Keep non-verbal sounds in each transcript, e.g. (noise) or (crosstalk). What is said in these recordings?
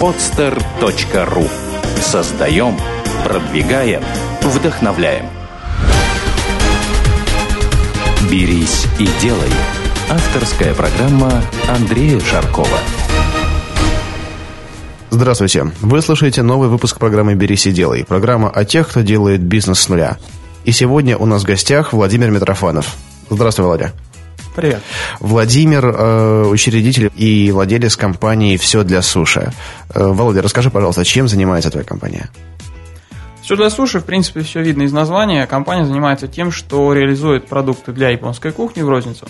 podster.ru Создаем, продвигаем, вдохновляем. «Берись и делай» – авторская программа Андрея Шаркова. Здравствуйте. Вы слушаете новый выпуск программы «Берись и делай». Программа о тех, кто делает бизнес с нуля. И сегодня у нас в гостях Владимир Митрофанов. Здравствуй, Володя. Привет. Владимир, э, учредитель и владелец компании «Все для суши». Э, Володя, расскажи, пожалуйста, чем занимается твоя компания? Все для суши, в принципе, все видно из названия. Компания занимается тем, что реализует продукты для японской кухни в розницу.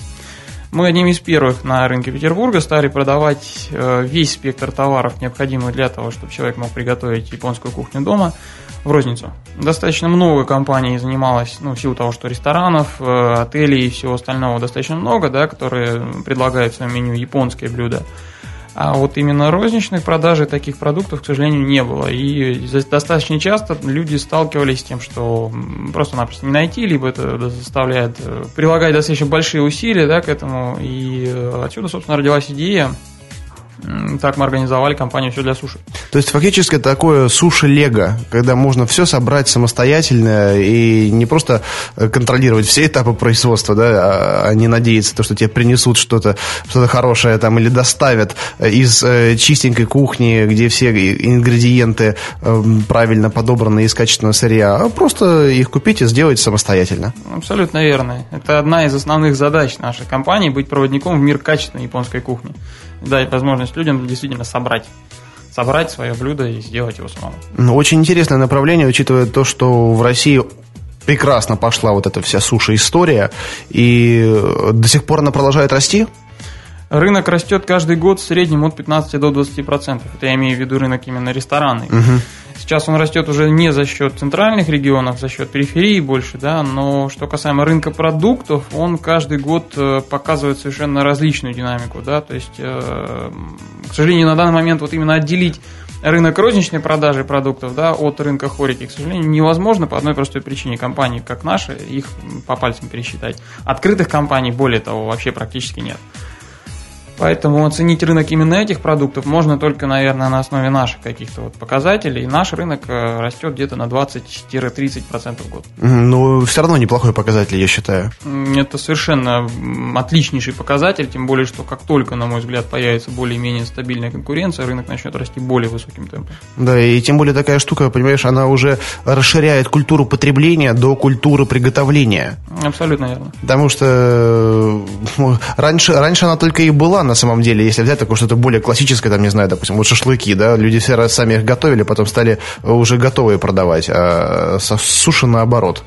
Мы одним из первых на рынке Петербурга стали продавать э, весь спектр товаров, необходимых для того, чтобы человек мог приготовить японскую кухню дома в розницу. Достаточно много компаний занималось, ну, в силу того, что ресторанов, э, отелей и всего остального достаточно много, да, которые предлагают в своем меню японские блюда. А вот именно розничных продажей таких продуктов, к сожалению, не было. И достаточно часто люди сталкивались с тем, что просто-напросто не найти, либо это заставляет э, прилагать достаточно большие усилия да, к этому. И э, отсюда, собственно, родилась идея так мы организовали компанию «Все для суши». То есть фактически такое суши-лего, когда можно все собрать самостоятельно и не просто э, контролировать все этапы производства, да, а, а не надеяться, то, что тебе принесут что-то что хорошее там или доставят из э, чистенькой кухни, где все ингредиенты э, правильно подобраны из качественного сырья, а просто их купить и сделать самостоятельно. Абсолютно верно. Это одна из основных задач нашей компании – быть проводником в мир качественной японской кухни дать возможность людям действительно собрать собрать свое блюдо и сделать его самому. Ну, очень интересное направление, учитывая то, что в России прекрасно пошла вот эта вся суши-история, и до сих пор она продолжает расти? Рынок растет каждый год в среднем от 15 до 20%. Это я имею в виду рынок именно ресторанный. Угу. Сейчас он растет уже не за счет центральных регионов, за счет периферии больше, да, но что касаемо рынка продуктов, он каждый год э, показывает совершенно различную динамику, да, то есть, э, к сожалению, на данный момент вот именно отделить рынок розничной продажи продуктов да, от рынка хорики, к сожалению, невозможно по одной простой причине. Компании, как наши, их по пальцам пересчитать. Открытых компаний, более того, вообще практически нет. Поэтому оценить рынок именно этих продуктов можно только, наверное, на основе наших каких-то вот показателей. Наш рынок э, растет где-то на 20-30% в год. Ну, все равно неплохой показатель, я считаю. Это совершенно отличнейший показатель, тем более, что как только, на мой взгляд, появится более-менее стабильная конкуренция, рынок начнет расти более высоким темпом. Да, и тем более такая штука, понимаешь, она уже расширяет культуру потребления до культуры приготовления. Абсолютно верно. Потому что э, раньше, раньше она только и была на самом деле, если взять такое что-то более классическое, там, не знаю, допустим, вот шашлыки, да, люди все сами их готовили, потом стали уже готовые продавать, а суши наоборот.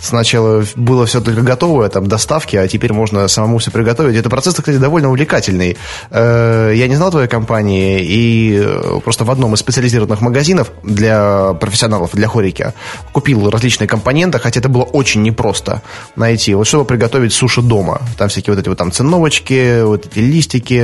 Сначала было все только готовое, там, доставки, а теперь можно самому все приготовить. Это процесс, кстати, довольно увлекательный. Э, я не знал твоей компании, и э, просто в одном из специализированных магазинов для профессионалов, для хорики, купил различные компоненты, хотя это было очень непросто найти. Вот чтобы приготовить суши дома. Там всякие вот эти вот там циновочки, вот эти листики,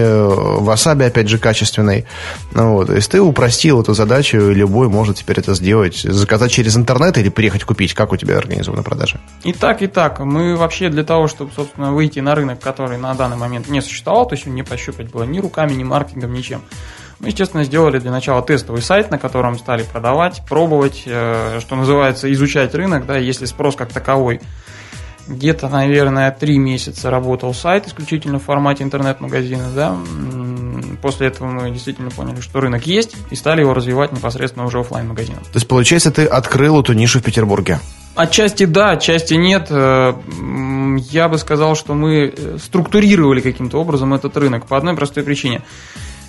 васаби, опять же, качественный. Ну, вот. То есть ты упростил эту задачу, и любой может теперь это сделать. Заказать через интернет или приехать купить. Как у тебя организована продажа? Даже. И так, и так. Мы вообще для того, чтобы, собственно, выйти на рынок, который на данный момент не существовал, то есть не пощупать было ни руками, ни маркетингом, ничем. Мы, естественно, сделали для начала тестовый сайт, на котором стали продавать, пробовать, э, что называется, изучать рынок, да, если спрос как таковой. Где-то, наверное, три месяца работал сайт исключительно в формате интернет-магазина, да. После этого мы действительно поняли, что рынок есть, и стали его развивать непосредственно уже офлайн магазином. То есть, получается, ты открыл эту нишу в Петербурге? Отчасти да, отчасти нет. Э, я бы сказал, что мы э, структурировали каким-то образом этот рынок по одной простой причине.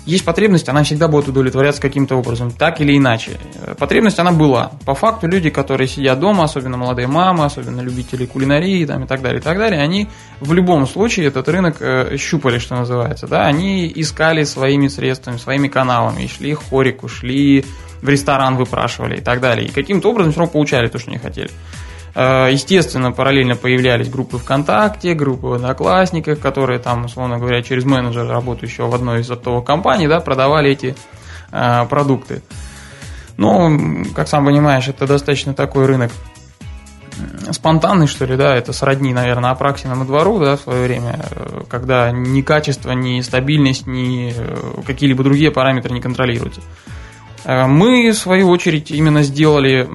Есть потребность, она всегда будет удовлетворяться каким-то образом, так или иначе. Э, потребность она была. По факту люди, которые сидят дома, особенно молодые мамы, особенно любители кулинарии там, и так далее, и так далее, они в любом случае этот рынок щупали, что называется. Да? Они искали своими средствами, своими каналами, шли хорику, шли в ресторан выпрашивали и так далее. И каким-то образом все равно получали то, что они хотели. Э, естественно, параллельно появлялись группы ВКонтакте, группы в Одноклассниках, которые там, условно говоря, через менеджера, работающего в одной из оптовых компаний, да, продавали эти э, продукты. Но, как сам понимаешь, это достаточно такой рынок спонтанный, что ли, да, это сродни, наверное, Апраксиному двору, да, в свое время, э, когда ни качество, ни стабильность, ни э, какие-либо другие параметры не контролируются. Э, мы, в свою очередь, именно сделали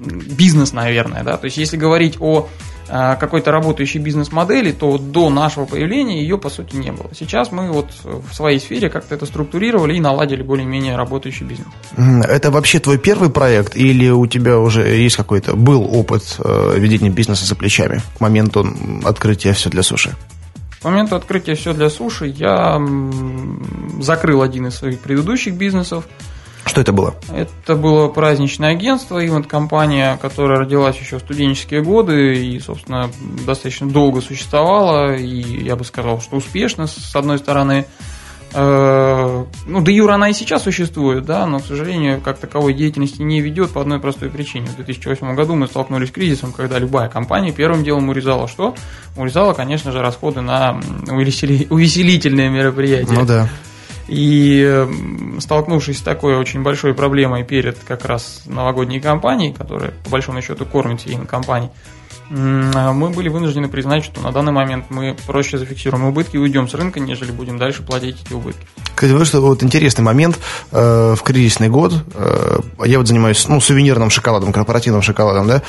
бизнес, наверное, да, то есть если говорить о Э, какой-то работающей бизнес-модели, то до нашего появления ее, по сути, не было. Сейчас мы вот в своей сфере как-то это структурировали и наладили более-менее работающий бизнес. Это вообще твой первый проект или у тебя уже есть какой-то, был опыт э, ведения бизнеса за плечами к моменту открытия «Все для суши»? К моменту открытия «Все для суши» я закрыл один из своих предыдущих бизнесов – что это было? Это было праздничное агентство, ивент-компания, которая родилась еще в студенческие годы и, собственно, достаточно долго существовала, и я бы сказал, что успешно, с одной стороны. Э, ну, да Юра, она и сейчас существует, да, но, к сожалению, как таковой деятельности не ведет по одной простой причине. В 2008 году мы столкнулись с кризисом, когда любая компания первым делом урезала что? Урезала, конечно же, расходы на увеселительные мероприятия. Ну да. И столкнувшись с такой очень большой проблемой перед как раз новогодней кампанией, которая по большому счету кормит все компании, мы были вынуждены признать, что на данный момент мы проще зафиксируем убытки и уйдем с рынка, нежели будем дальше платить эти убытки. Кстати, что вот интересный момент. Э, в кризисный год э, я вот занимаюсь ну, сувенирным шоколадом, корпоративным шоколадом, да.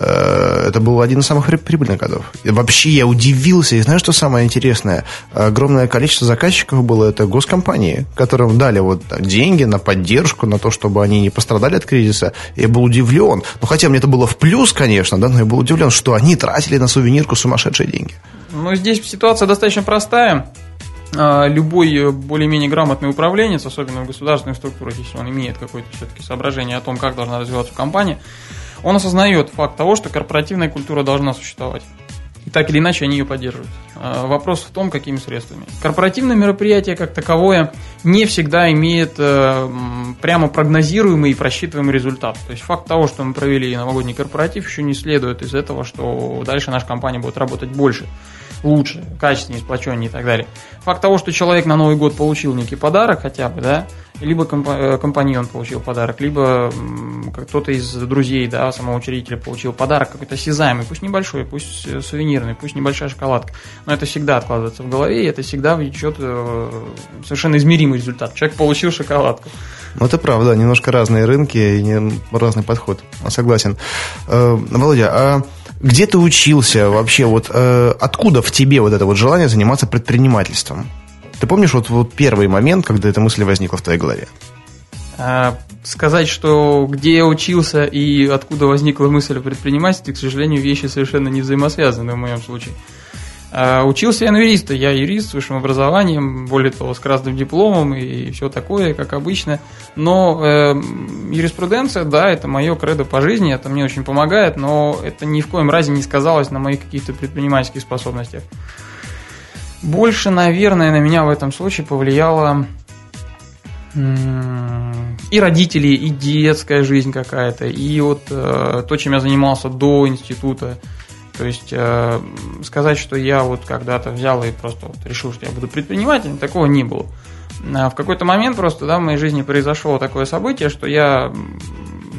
Э, это был один из самых прибыльных годов. И вообще я удивился. И знаешь, что самое интересное? Огромное количество заказчиков было это госкомпании, которым дали вот деньги на поддержку, на то, чтобы они не пострадали от кризиса. Я был удивлен. Ну, хотя мне это было в плюс, конечно, да, но я был удивлен, что что они тратили на сувенирку сумасшедшие деньги. Ну, здесь ситуация достаточно простая. А, любой более-менее грамотный управленец, особенно в государственных структурах, если он имеет какое-то все-таки соображение о том, как должна развиваться компания, он осознает факт того, что корпоративная культура должна существовать. И так или иначе они ее поддерживают. А, вопрос в том, какими средствами. Корпоративное мероприятие как таковое не всегда имеет э, прямо прогнозируемый и просчитываемый результат. То есть факт того, что мы провели новогодний корпоратив, еще не следует из этого, что дальше наша компания будет работать больше лучше, качественнее, сплоченнее и так далее. Факт того, что человек на Новый год получил некий подарок хотя бы, да, либо э, компаньон получил подарок, либо кто-то из друзей, да, самого учредителя получил подарок какой-то осязаемый, пусть небольшой, пусть э, сувенирный, пусть небольшая шоколадка, но это всегда откладывается в голове, и это всегда влечет э, совершенно измеримый результат. Человек получил шоколадку. Ну, это правда, немножко разные рынки и разный подход, согласен. Володя, а где ты учился вообще? Вот э, откуда в тебе вот это вот желание заниматься предпринимательством? Ты помнишь вот, вот первый момент, когда эта мысль возникла в твоей голове? А, сказать, что где я учился и откуда возникла мысль о предпринимательстве, к сожалению, вещи совершенно не взаимосвязаны в моем случае. А, учился я на юриста, я юрист с высшим образованием, более того, с красным дипломом и все такое, как обычно. Но э, юриспруденция, да, это мое кредо по жизни, это мне очень помогает, но это ни в коем разе не сказалось на моих каких-то предпринимательских способностях. Больше, наверное, на меня в этом случае повлияло и родители, и детская жизнь какая-то, и вот э, то, чем я занимался до института. То есть э, сказать, что я вот когда-то взял и просто вот решил, что я буду предпринимателем, такого не было. А в какой-то момент просто да, в моей жизни произошло такое событие, что я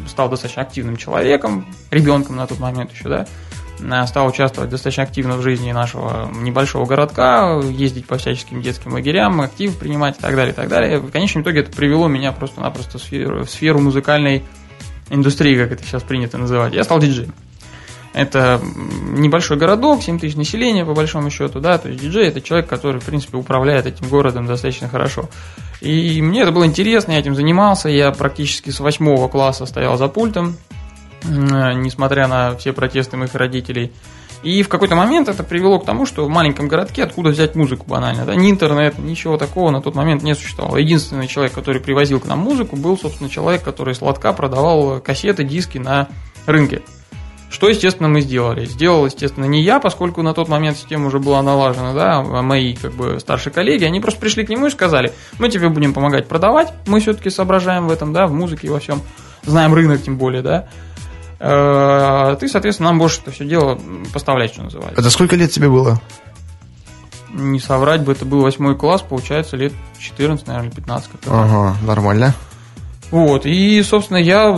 стал достаточно активным человеком, ребенком на тот момент еще, да, а, стал участвовать достаточно активно в жизни нашего небольшого городка, ездить по всяческим детским лагерям, актив принимать и так далее, и так далее. В конечном итоге это привело меня просто-напросто в сферу, в сферу музыкальной индустрии, как это сейчас принято называть. Я стал диджеем. Это небольшой городок, 7 тысяч населения, по большому счету, да, то есть диджей – это человек, который, в принципе, управляет этим городом достаточно хорошо. И мне это было интересно, я этим занимался, я практически с восьмого класса стоял за пультом, несмотря на все протесты моих родителей. И в какой-то момент это привело к тому, что в маленьком городке откуда взять музыку банально, да, ни интернет, ничего такого на тот момент не существовало. Единственный человек, который привозил к нам музыку, был, собственно, человек, который сладка продавал кассеты, диски на рынке. Что, естественно, мы сделали? Сделал, естественно, не я, поскольку на тот момент система уже была налажена, да, а мои как бы старшие коллеги, они просто пришли к нему и сказали, мы тебе будем помогать продавать, мы все-таки соображаем в этом, да, в музыке и во всем, знаем рынок тем более, да, э, ты, соответственно, нам будешь это все дело поставлять, что называется. Это сколько лет тебе было? Не соврать бы, это был восьмой класс, получается, лет 14, наверное, 15. Ага, нормально. Вот, и, собственно, я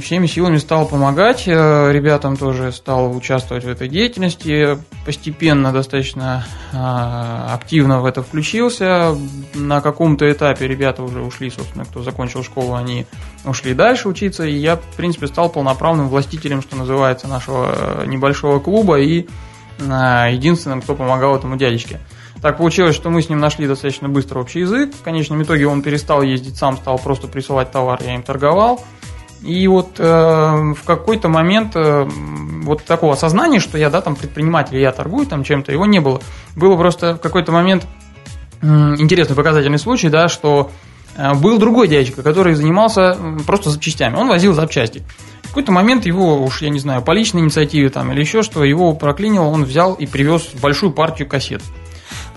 всеми силами стал помогать э, ребятам тоже, стал участвовать в этой деятельности, постепенно достаточно а, активно в это включился. На каком-то этапе ребята уже ушли, собственно, кто закончил школу, они ушли дальше учиться, и я, в принципе, стал полноправным властителем, что называется, нашего небольшого клуба и а, единственным, кто помогал этому дядечке. Так получилось, что мы с ним нашли достаточно быстро общий язык. В конечном итоге он перестал ездить сам, стал просто присылать товар, я им торговал. И вот э, в какой-то момент э, вот такого осознания, что я, да, там предприниматель, я торгую там чем-то, его не было. Было просто в какой-то момент э, интересный показательный случай, да, что э, был другой дядечка, который занимался просто запчастями. Он возил запчасти. В какой-то момент его, уж я не знаю, по личной инициативе там или еще что, его проклинило, он взял и привез большую партию кассет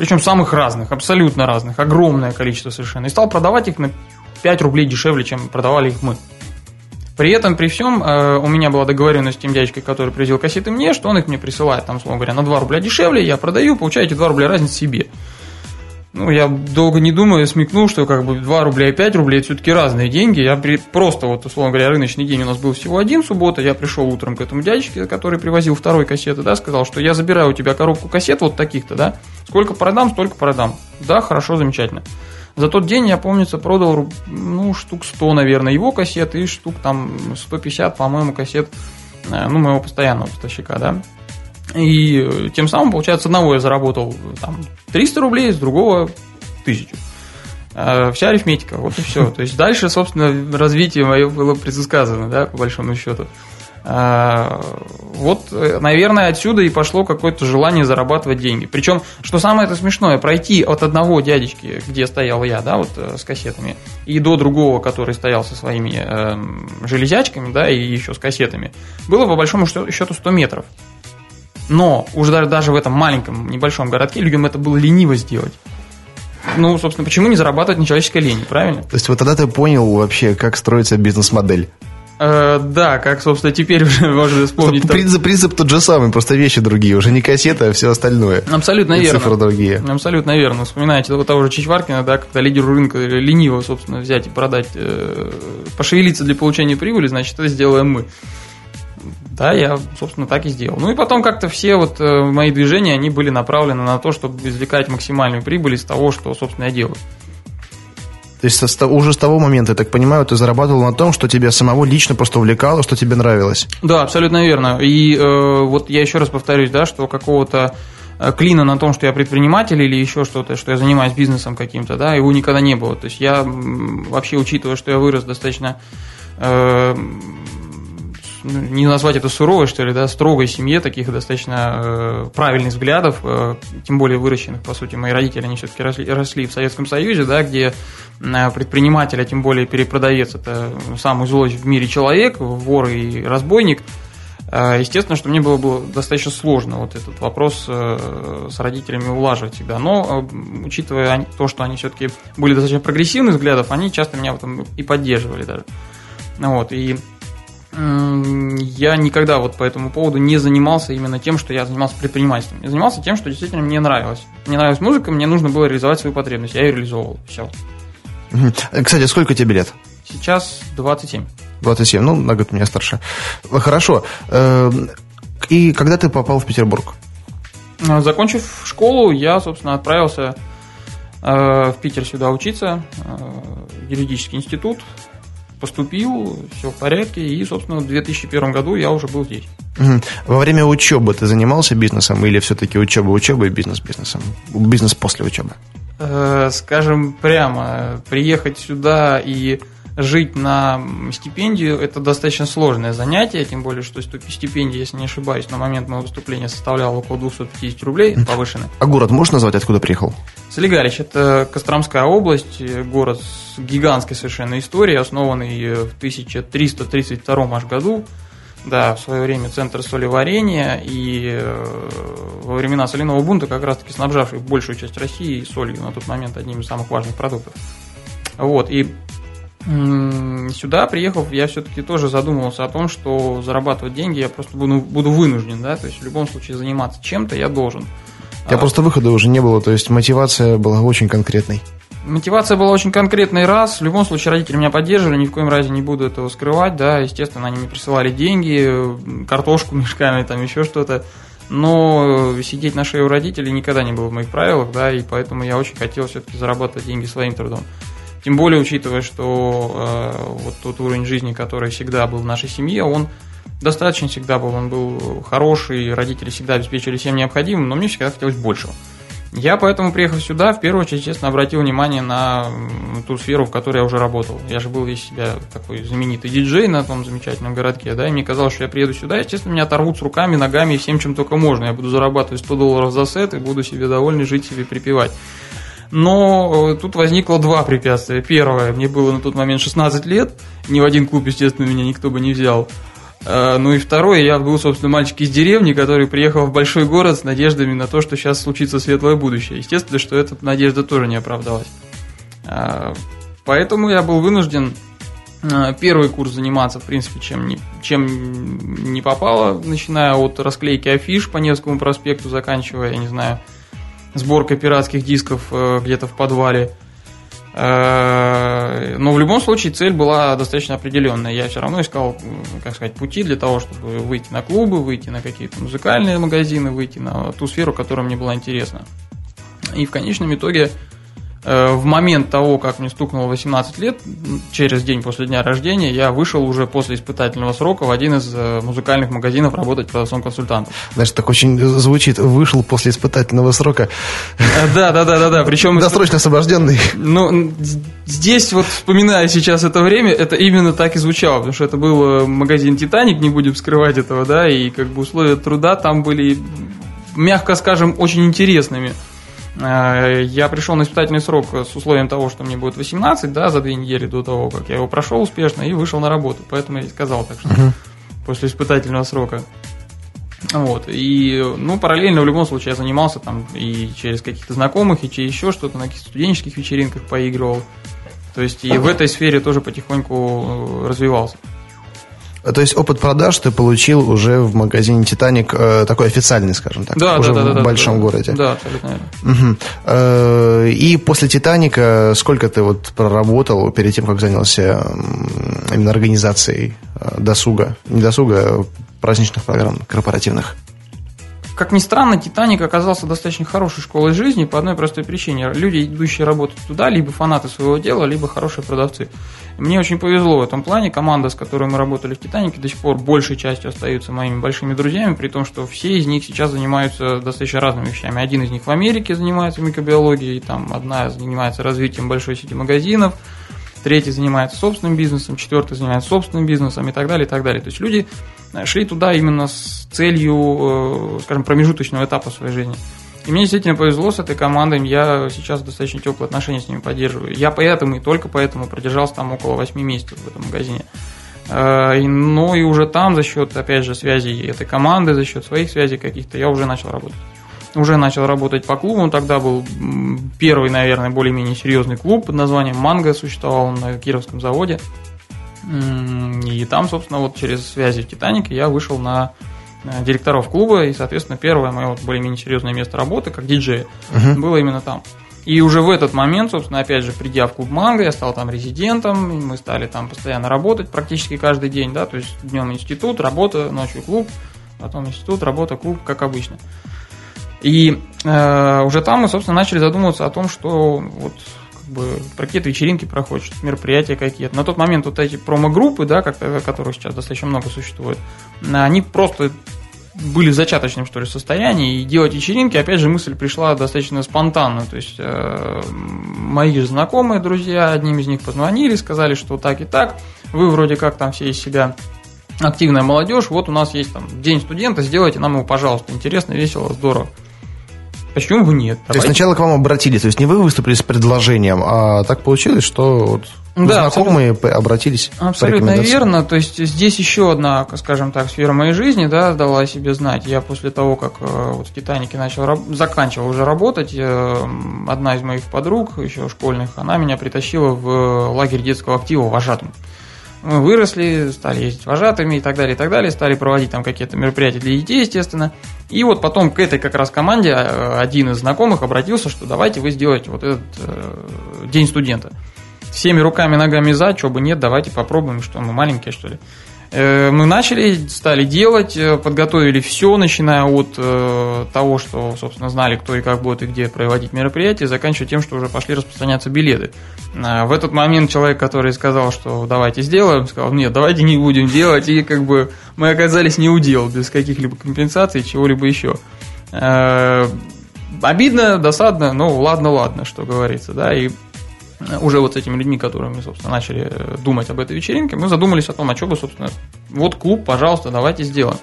причем самых разных, абсолютно разных, огромное количество совершенно, и стал продавать их на 5 рублей дешевле, чем продавали их мы. При этом, при всем, э, у меня была договоренность с тем дядечкой, который привезил кассеты мне, что он их мне присылает, там, словно говоря, на 2 рубля дешевле, я продаю, получаете 2 рубля разницы себе. Ну, я долго не думаю, смекнул, что как бы 2 рубля и 5 рублей это все-таки разные деньги. Я при... просто, вот, условно говоря, рыночный день у нас был всего один суббота. Я пришел утром к этому дядечке, который привозил второй кассеты, да, сказал, что я забираю у тебя коробку кассет вот таких-то, да. Сколько продам, столько продам. Да, хорошо, замечательно. За тот день, я, помнится, продал, ну, штук 100, наверное, его кассет и штук там 150, по-моему, кассет, э, ну, моего постоянного поставщика, да. И э, тем самым, получается, одного я заработал там, 300 рублей, с другого 1000. А вся арифметика, вот и все. (laughs) То есть дальше, собственно, развитие мое было предсказано, да, по большому счету. А, вот, э, наверное, отсюда и пошло какое-то желание зарабатывать деньги. Причем, что самое это смешное, пройти от одного дядечки, где стоял я, да, вот э, с кассетами, и до другого, который стоял со своими э, железячками, да, и еще с кассетами, было по большому счету 100 метров. Но уже даже в этом маленьком, небольшом городке людям это было лениво сделать. Ну, собственно, почему не зарабатывать нечеловеческой лени, правильно? То есть вот тогда ты понял вообще, как строится бизнес-модель. Э, да, как, собственно, теперь уже (laughs) можно вспомнить. Принцип, принцип тот же самый, просто вещи другие. Уже не кассеты, а все остальное. Абсолютно И верно. цифры другие. Абсолютно верно. Вспоминаете того, того же Чичваркина, да, когда лидеру рынка лениво, собственно, взять и продать, э, пошевелиться для получения прибыли, значит, это сделаем мы. Да, я, собственно, так и сделал. Ну и потом как-то все вот э, мои движения, они были направлены на то, чтобы извлекать максимальную прибыль из того, что, собственно, я делаю. То есть уже с того момента, я так понимаю, ты зарабатывал на том, что тебя самого лично просто увлекало, что тебе нравилось. Да, абсолютно верно. И э, вот я еще раз повторюсь, да, что какого-то э, клина на том, что я предприниматель или еще что-то, что я занимаюсь бизнесом каким-то, да, его никогда не было. То есть я вообще, учитывая, что я вырос достаточно э, не назвать это суровой, что ли, да, строгой семье, таких достаточно э, правильных взглядов, э, тем более выращенных, по сути, мои родители, они все-таки росли, росли в Советском Союзе, да, где э, предприниматель, а тем более перепродавец, это самый злой в мире человек, вор и разбойник, э, Естественно, что мне было, было достаточно сложно вот этот вопрос э, с родителями улаживать всегда. Но, э, учитывая то, что они все-таки были достаточно прогрессивных взглядов, они часто меня в этом и поддерживали даже. Вот, и я никогда вот по этому поводу не занимался именно тем, что я занимался предпринимательством. Я занимался тем, что действительно мне нравилось. Мне нравилась музыка, мне нужно было реализовать свою потребность. Я ее реализовывал. Все. Кстати, сколько тебе лет? Сейчас 27. 27, ну, на год меня старше. Хорошо. Эм, и когда ты попал в Петербург? Э, закончив школу, я, собственно, отправился э, в Питер сюда учиться, э, юридический институт, поступил, все в порядке, и, собственно, в 2001 году я уже был здесь. Во время учебы ты занимался бизнесом или все-таки учеба учеба и бизнес бизнесом? Бизнес после учебы? Э, скажем прямо, приехать сюда и жить на стипендию – это достаточно сложное занятие, тем более, что стипендия, если не ошибаюсь, на момент моего выступления составляла около 250 рублей, повышенная. А город можешь назвать, откуда приехал? Солигарич – это Костромская область, город с гигантской совершенно историей, основанный в 1332 аж году. Да, в свое время центр солеварения и э, во времена соляного бунта как раз-таки снабжавший большую часть России солью на тот момент одним из самых важных продуктов. Вот, и сюда приехав, я все-таки тоже задумывался о том, что зарабатывать деньги я просто буду, буду вынужден, да, то есть в любом случае заниматься чем-то я должен. У тебя а, просто выхода уже не было, то есть мотивация была очень конкретной. Мотивация была очень конкретный раз. В любом случае родители меня поддерживали, ни в коем разе не буду этого скрывать, да. Естественно, они мне присылали деньги, картошку (laughs) мешками, там еще что-то. Но сидеть на шее у родителей никогда не было в моих правилах, да, и поэтому я очень хотел все-таки зарабатывать деньги своим трудом. Тем более, учитывая, что э, вот тот уровень жизни, который всегда был в нашей семье, он достаточно всегда был, он был хороший, родители всегда обеспечили всем необходимым, но мне всегда хотелось большего. Я поэтому, приехав сюда, в первую очередь, естественно, обратил внимание на ту сферу, в которой я уже работал. Я же был весь себя такой знаменитый диджей на том замечательном городке, да, и мне казалось, что я приеду сюда, естественно, меня оторвут с руками, ногами и всем, чем только можно. Я буду зарабатывать 100 долларов за сет и буду себе довольный жить себе припевать. Но э, тут возникло два препятствия. Первое, мне было на тот момент 16 лет, ни в один клуб, естественно, меня никто бы не взял. Э, ну и второе, я был, собственно, мальчик из деревни, который приехал в большой город с надеждами на то, что сейчас случится светлое будущее. Естественно, что эта надежда тоже не оправдалась. Э, поэтому я был вынужден первый курс заниматься, в принципе, чем не, чем не попало, начиная от расклейки афиш по Невскому проспекту, заканчивая, я не знаю, сборкой пиратских дисков где-то в подвале – Э, но в любом случае цель была достаточно определенная. Я все равно искал, как сказать, пути для того, чтобы выйти на клубы, выйти на какие-то музыкальные магазины, выйти на ту сферу, которая мне была интересна. И в конечном итоге Э, в момент того, как мне стукнуло 18 лет, через день после дня рождения, я вышел уже после испытательного срока в один из э, музыкальных магазинов работать продавцом-консультантом. Знаешь, так очень звучит, вышел после испытательного срока. Э, да, да, да, да, да. Причем... Досрочно освобожденный. Ну, здесь вот, вспоминая сейчас это время, это именно так и звучало, потому что это был магазин «Титаник», не будем скрывать этого, да, и как бы условия труда там были, мягко скажем, очень интересными. Э, я пришел на испытательный срок с условием того, что мне будет 18, да, за две недели до того, как я его прошел успешно и вышел на работу. Поэтому я и сказал так, что uh-huh. после испытательного срока. Вот. И, ну, параллельно в любом случае я занимался там и через каких-то знакомых, и через еще что-то, на каких-то студенческих вечеринках поигрывал. То есть и в этой сфере тоже потихоньку э, развивался. То есть опыт продаж ты получил уже в магазине Титаник э, такой официальный, скажем так, да, уже да, да, в да, большом да, городе. Да, абсолютно. Угу. И после Титаника сколько ты вот проработал перед тем, как занялся именно организацией э, досуга, не досуга, а праздничных программ корпоративных? Как ни странно, Титаник оказался достаточно хорошей школой жизни по одной простой причине. Люди, идущие работать туда, либо фанаты своего дела, либо хорошие продавцы. Мне очень повезло в этом плане. Команда, с которой мы работали в Титанике, до сих пор большей частью остаются моими большими друзьями, при том, что все из них сейчас занимаются достаточно разными вещами. Один из них в Америке занимается микробиологией, там одна занимается развитием большой сети магазинов, третий занимается собственным бизнесом, четвертый занимается собственным бизнесом и так далее, и так далее. То есть люди шли туда именно с целью, э, скажем, промежуточного этапа своей жизни. И мне действительно повезло с этой командой, я сейчас достаточно теплые отношения с ними поддерживаю. Я поэтому и только поэтому продержался там около 8 месяцев в этом магазине. Э, но и уже там за счет, опять же, связей этой команды, за счет своих связей каких-то, я уже начал работать. Уже начал работать по клубу, тогда был первый, наверное, более-менее серьезный клуб под названием «Манго», существовал он на Кировском заводе. И там, собственно, вот через связи в «Титанике» я вышел на э, директоров клуба, и, соответственно, первое мое вот более-менее серьезное место работы, как диджей, uh-huh. было именно там. И уже в этот момент, собственно, опять же, придя в клуб Манго, я стал там резидентом, мы стали там постоянно работать практически каждый день, да, то есть днем институт, работа, ночью клуб, потом институт, работа, клуб, как обычно. И э, уже там мы, собственно, начали задумываться о том, что вот бы про какие-то вечеринки проходят, мероприятия какие-то. На тот момент вот эти промо-группы, да, как, которых сейчас достаточно много существует, они просто были в зачаточном, что ли, состоянии, и делать вечеринки, опять же, мысль пришла достаточно спонтанно, то есть э, мои знакомые друзья, одним из них позвонили, сказали, что так и так, вы вроде как там все из себя активная молодежь, вот у нас есть там день студента, сделайте нам его, пожалуйста, интересно, весело, здорово. Почему бы нет? То есть сначала к вам обратились, то есть не вы выступили с предложением, а так получилось, что вот да, знакомые абсолютно, обратились. Абсолютно верно. То есть здесь еще одна, скажем так, сфера моей жизни, да, дала о себе знать. Я после того, как э, вот в Титанике начал заканчивал уже работать, э, одна из моих подруг, еще школьных, она меня притащила в лагерь детского актива вожатым. Мы выросли, стали ездить вожатыми и так далее, и так далее, стали проводить там какие-то мероприятия для детей, естественно. И вот потом к этой как раз команде э, один из знакомых обратился, что давайте вы сделаете вот этот э, день студента. Всеми руками, ногами за, чего бы нет, давайте попробуем, что мы маленькие, что ли. Э, мы начали, стали делать, э, подготовили все, начиная от э, того, что, собственно, знали, кто и как будет и где проводить мероприятие, заканчивая тем, что уже пошли распространяться билеты. В этот момент человек, который сказал, что давайте сделаем, сказал, нет, давайте не будем делать, и как бы мы оказались не удел, без каких-либо компенсаций, чего-либо еще. Обидно, досадно, но ладно, ладно, что говорится, да, и уже вот с этими людьми, которыми, собственно, начали думать об этой вечеринке, мы задумались о том, а что бы, собственно, вот клуб, пожалуйста, давайте сделаем.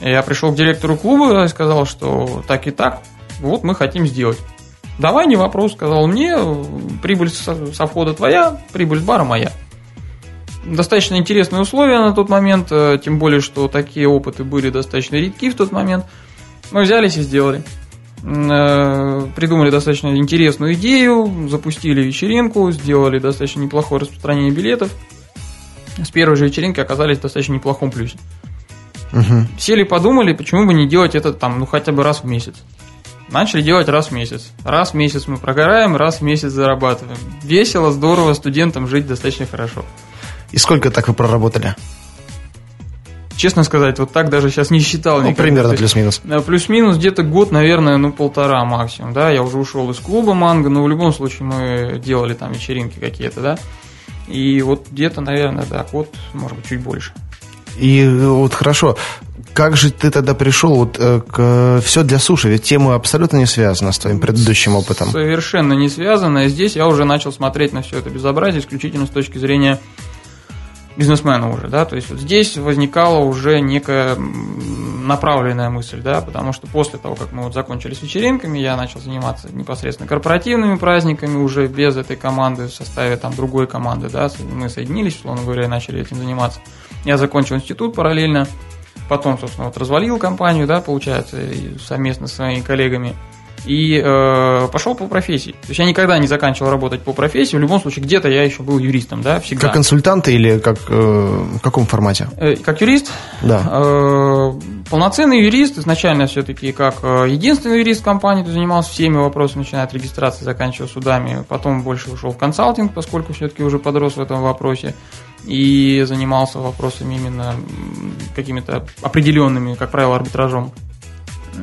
Я пришел к директору клуба и сказал, что так и так, вот мы хотим сделать. Давай, не вопрос, сказал мне, прибыль со входа твоя, прибыль с бара моя. Достаточно интересные условия на тот момент, э, тем более, что такие опыты были достаточно редки в тот момент. Мы взялись и сделали. Э, придумали достаточно интересную идею, запустили вечеринку, сделали достаточно неплохое распространение билетов. С первой же вечеринки оказались в достаточно неплохом плюсе. Угу. Сели, подумали, почему бы не делать это там, ну хотя бы раз в месяц. Начали делать раз в месяц. Раз в месяц мы прогораем, раз в месяц зарабатываем. Весело, здорово, студентам жить достаточно хорошо. И сколько так вы проработали? Честно сказать, вот так даже сейчас не считал. Ну, примерно плюс-минус. Плюс-минус где-то год, наверное, ну, полтора максимум, да. Я уже ушел из клуба манго, но в любом случае мы делали там вечеринки какие-то, да. И вот где-то, наверное, да, год, может быть, чуть больше. И вот хорошо, как же ты тогда пришел вот э, к все для суши? Ведь тема абсолютно не связана с твоим предыдущим опытом. Совершенно не связана. Здесь я уже начал смотреть на все это безобразие исключительно с точки зрения бизнесмена уже, да, то есть вот здесь возникала уже некая направленная мысль, да, потому что после того, как мы вот закончили с вечеринками, я начал заниматься непосредственно корпоративными праздниками уже без этой команды, в составе там другой команды, да, мы соединились, условно говоря, и начали этим заниматься. Я закончил институт параллельно, потом, собственно, вот развалил компанию, да, получается, совместно с своими коллегами – и э, пошел по профессии. То есть я никогда не заканчивал работать по профессии. В любом случае, где-то я еще был юристом, да, всегда. Как консультант или как, э, в каком формате? Э, как юрист? Да. Э, полноценный юрист, изначально все-таки как э, единственный юрист компании, ты занимался всеми вопросами, начиная от регистрации, заканчивая судами. Потом больше ушел в консалтинг, поскольку все-таки уже подрос в этом вопросе. И занимался вопросами именно какими-то определенными, как правило, арбитражом.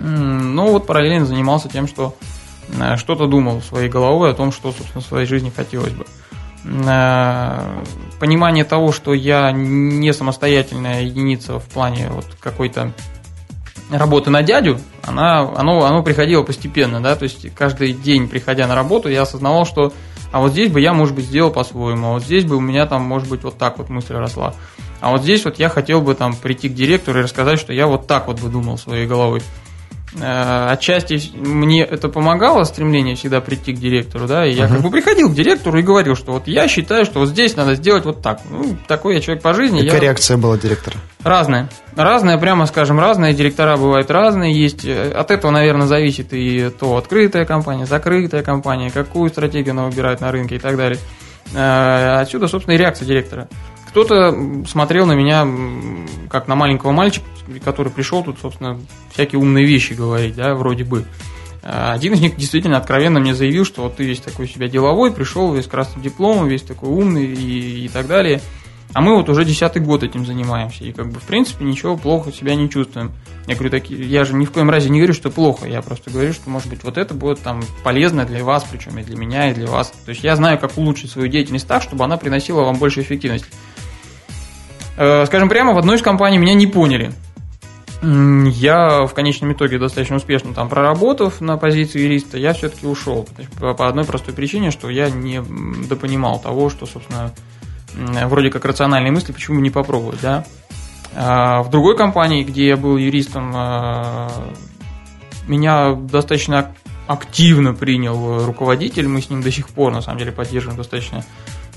Ну, вот параллельно занимался тем, что э, что-то думал своей головой о том, что, собственно, в своей жизни хотелось бы. Э, понимание того, что я не самостоятельная единица в плане вот какой-то работы на дядю, она, оно, оно приходило постепенно, да, то есть каждый день, приходя на работу, я осознавал, что а вот здесь бы я, может быть, сделал по-своему, а вот здесь бы у меня там, может быть, вот так вот мысль росла. А вот здесь вот я хотел бы там прийти к директору и рассказать, что я вот так вот бы думал своей головой. Э, отчасти мне это помогало, стремление всегда прийти к директору, да, и я uh-huh. как бы приходил к директору и говорил, что вот я считаю, что вот здесь надо сделать вот так. Ну, такой я человек по жизни. Какая я... реакция была директора? Разная. Разная, прямо скажем, разная. Директора бывают разные. Есть э, от этого, наверное, зависит и то открытая компания, закрытая компания, какую стратегию она выбирает на рынке и так далее. Э, отсюда, собственно, и реакция директора. Кто-то смотрел на меня как на маленького мальчика, который пришел тут, собственно, всякие умные вещи говорить, да, вроде бы. А один из них действительно откровенно мне заявил, что вот ты весь такой себя деловой, пришел весь красным дипломом, весь такой умный и, и так далее. А мы вот уже десятый год этим занимаемся. И как бы в принципе ничего плохо себя не чувствуем. Я говорю, так, я же ни в коем разе не говорю, что плохо. Я просто говорю, что может быть вот это будет там полезно для вас, причем и для меня, и для вас. То есть я знаю, как улучшить свою деятельность так, чтобы она приносила вам больше эффективности. Э, скажем прямо, в одной из компаний меня не поняли. Я в конечном итоге достаточно успешно там проработав на позиции юриста, я все-таки ушел. По одной простой причине, что я не допонимал того, что, собственно, вроде как рациональные мысли, почему не попробовать, да. А в другой компании, где я был юристом, а, меня достаточно активно принял руководитель, мы с ним до сих пор, на самом деле, поддерживаем достаточно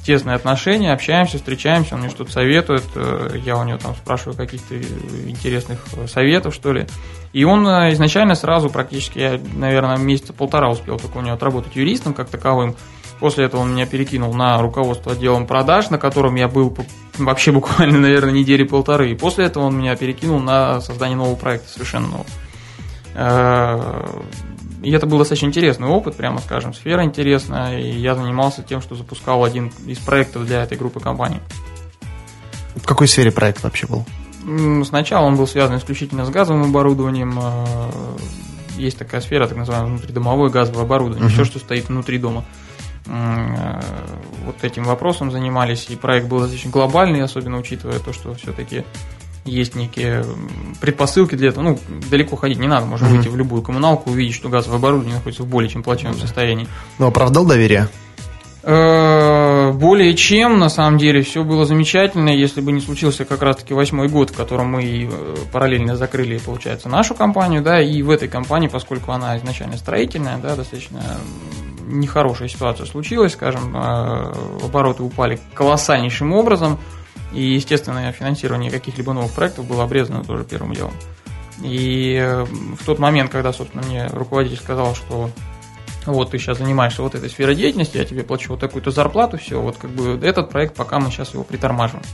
тесные отношения, общаемся, встречаемся, он мне что-то советует, э, я у него там спрашиваю каких-то интересных советов, что ли. И он э, изначально сразу, практически, я, наверное, месяца полтора успел только у него отработать юристом как таковым. После этого он меня перекинул на руководство отделом продаж, на котором я был вообще буквально, (laughs) наверное, недели полторы. И после этого он меня перекинул на создание нового проекта, совершенно нового. И это был достаточно интересный опыт, прямо скажем, сфера интересная, и я занимался тем, что запускал один из проектов для этой группы компаний. В какой сфере проект вообще был? Сначала он был связан исключительно с газовым оборудованием. Э, есть такая сфера, так называемое внутридомовое газовое оборудование, uh-huh. все, что стоит внутри дома. Э, вот этим вопросом занимались, и проект был достаточно глобальный, особенно учитывая то, что все-таки есть некие предпосылки для этого. Ну, далеко ходить не надо, можно mm-hmm. выйти в любую коммуналку, увидеть, что газовое оборудование находится в более чем плачевном mm-hmm. состоянии. Но оправдал доверие? Э, более чем, на самом деле, все было замечательно, если бы не случился как раз-таки восьмой год, в котором мы э, параллельно закрыли, получается, нашу компанию, да, и в этой компании, поскольку она изначально строительная, да, достаточно нехорошая ситуация случилась, скажем, э, обороты упали колоссальнейшим образом, и, естественно, финансирование каких-либо новых проектов было обрезано тоже первым делом. И э, в тот момент, когда, собственно, мне руководитель сказал, что вот ты сейчас занимаешься вот этой сферой деятельности, я тебе плачу вот такую-то зарплату, все, вот как бы этот проект, пока мы сейчас его притормаживаем.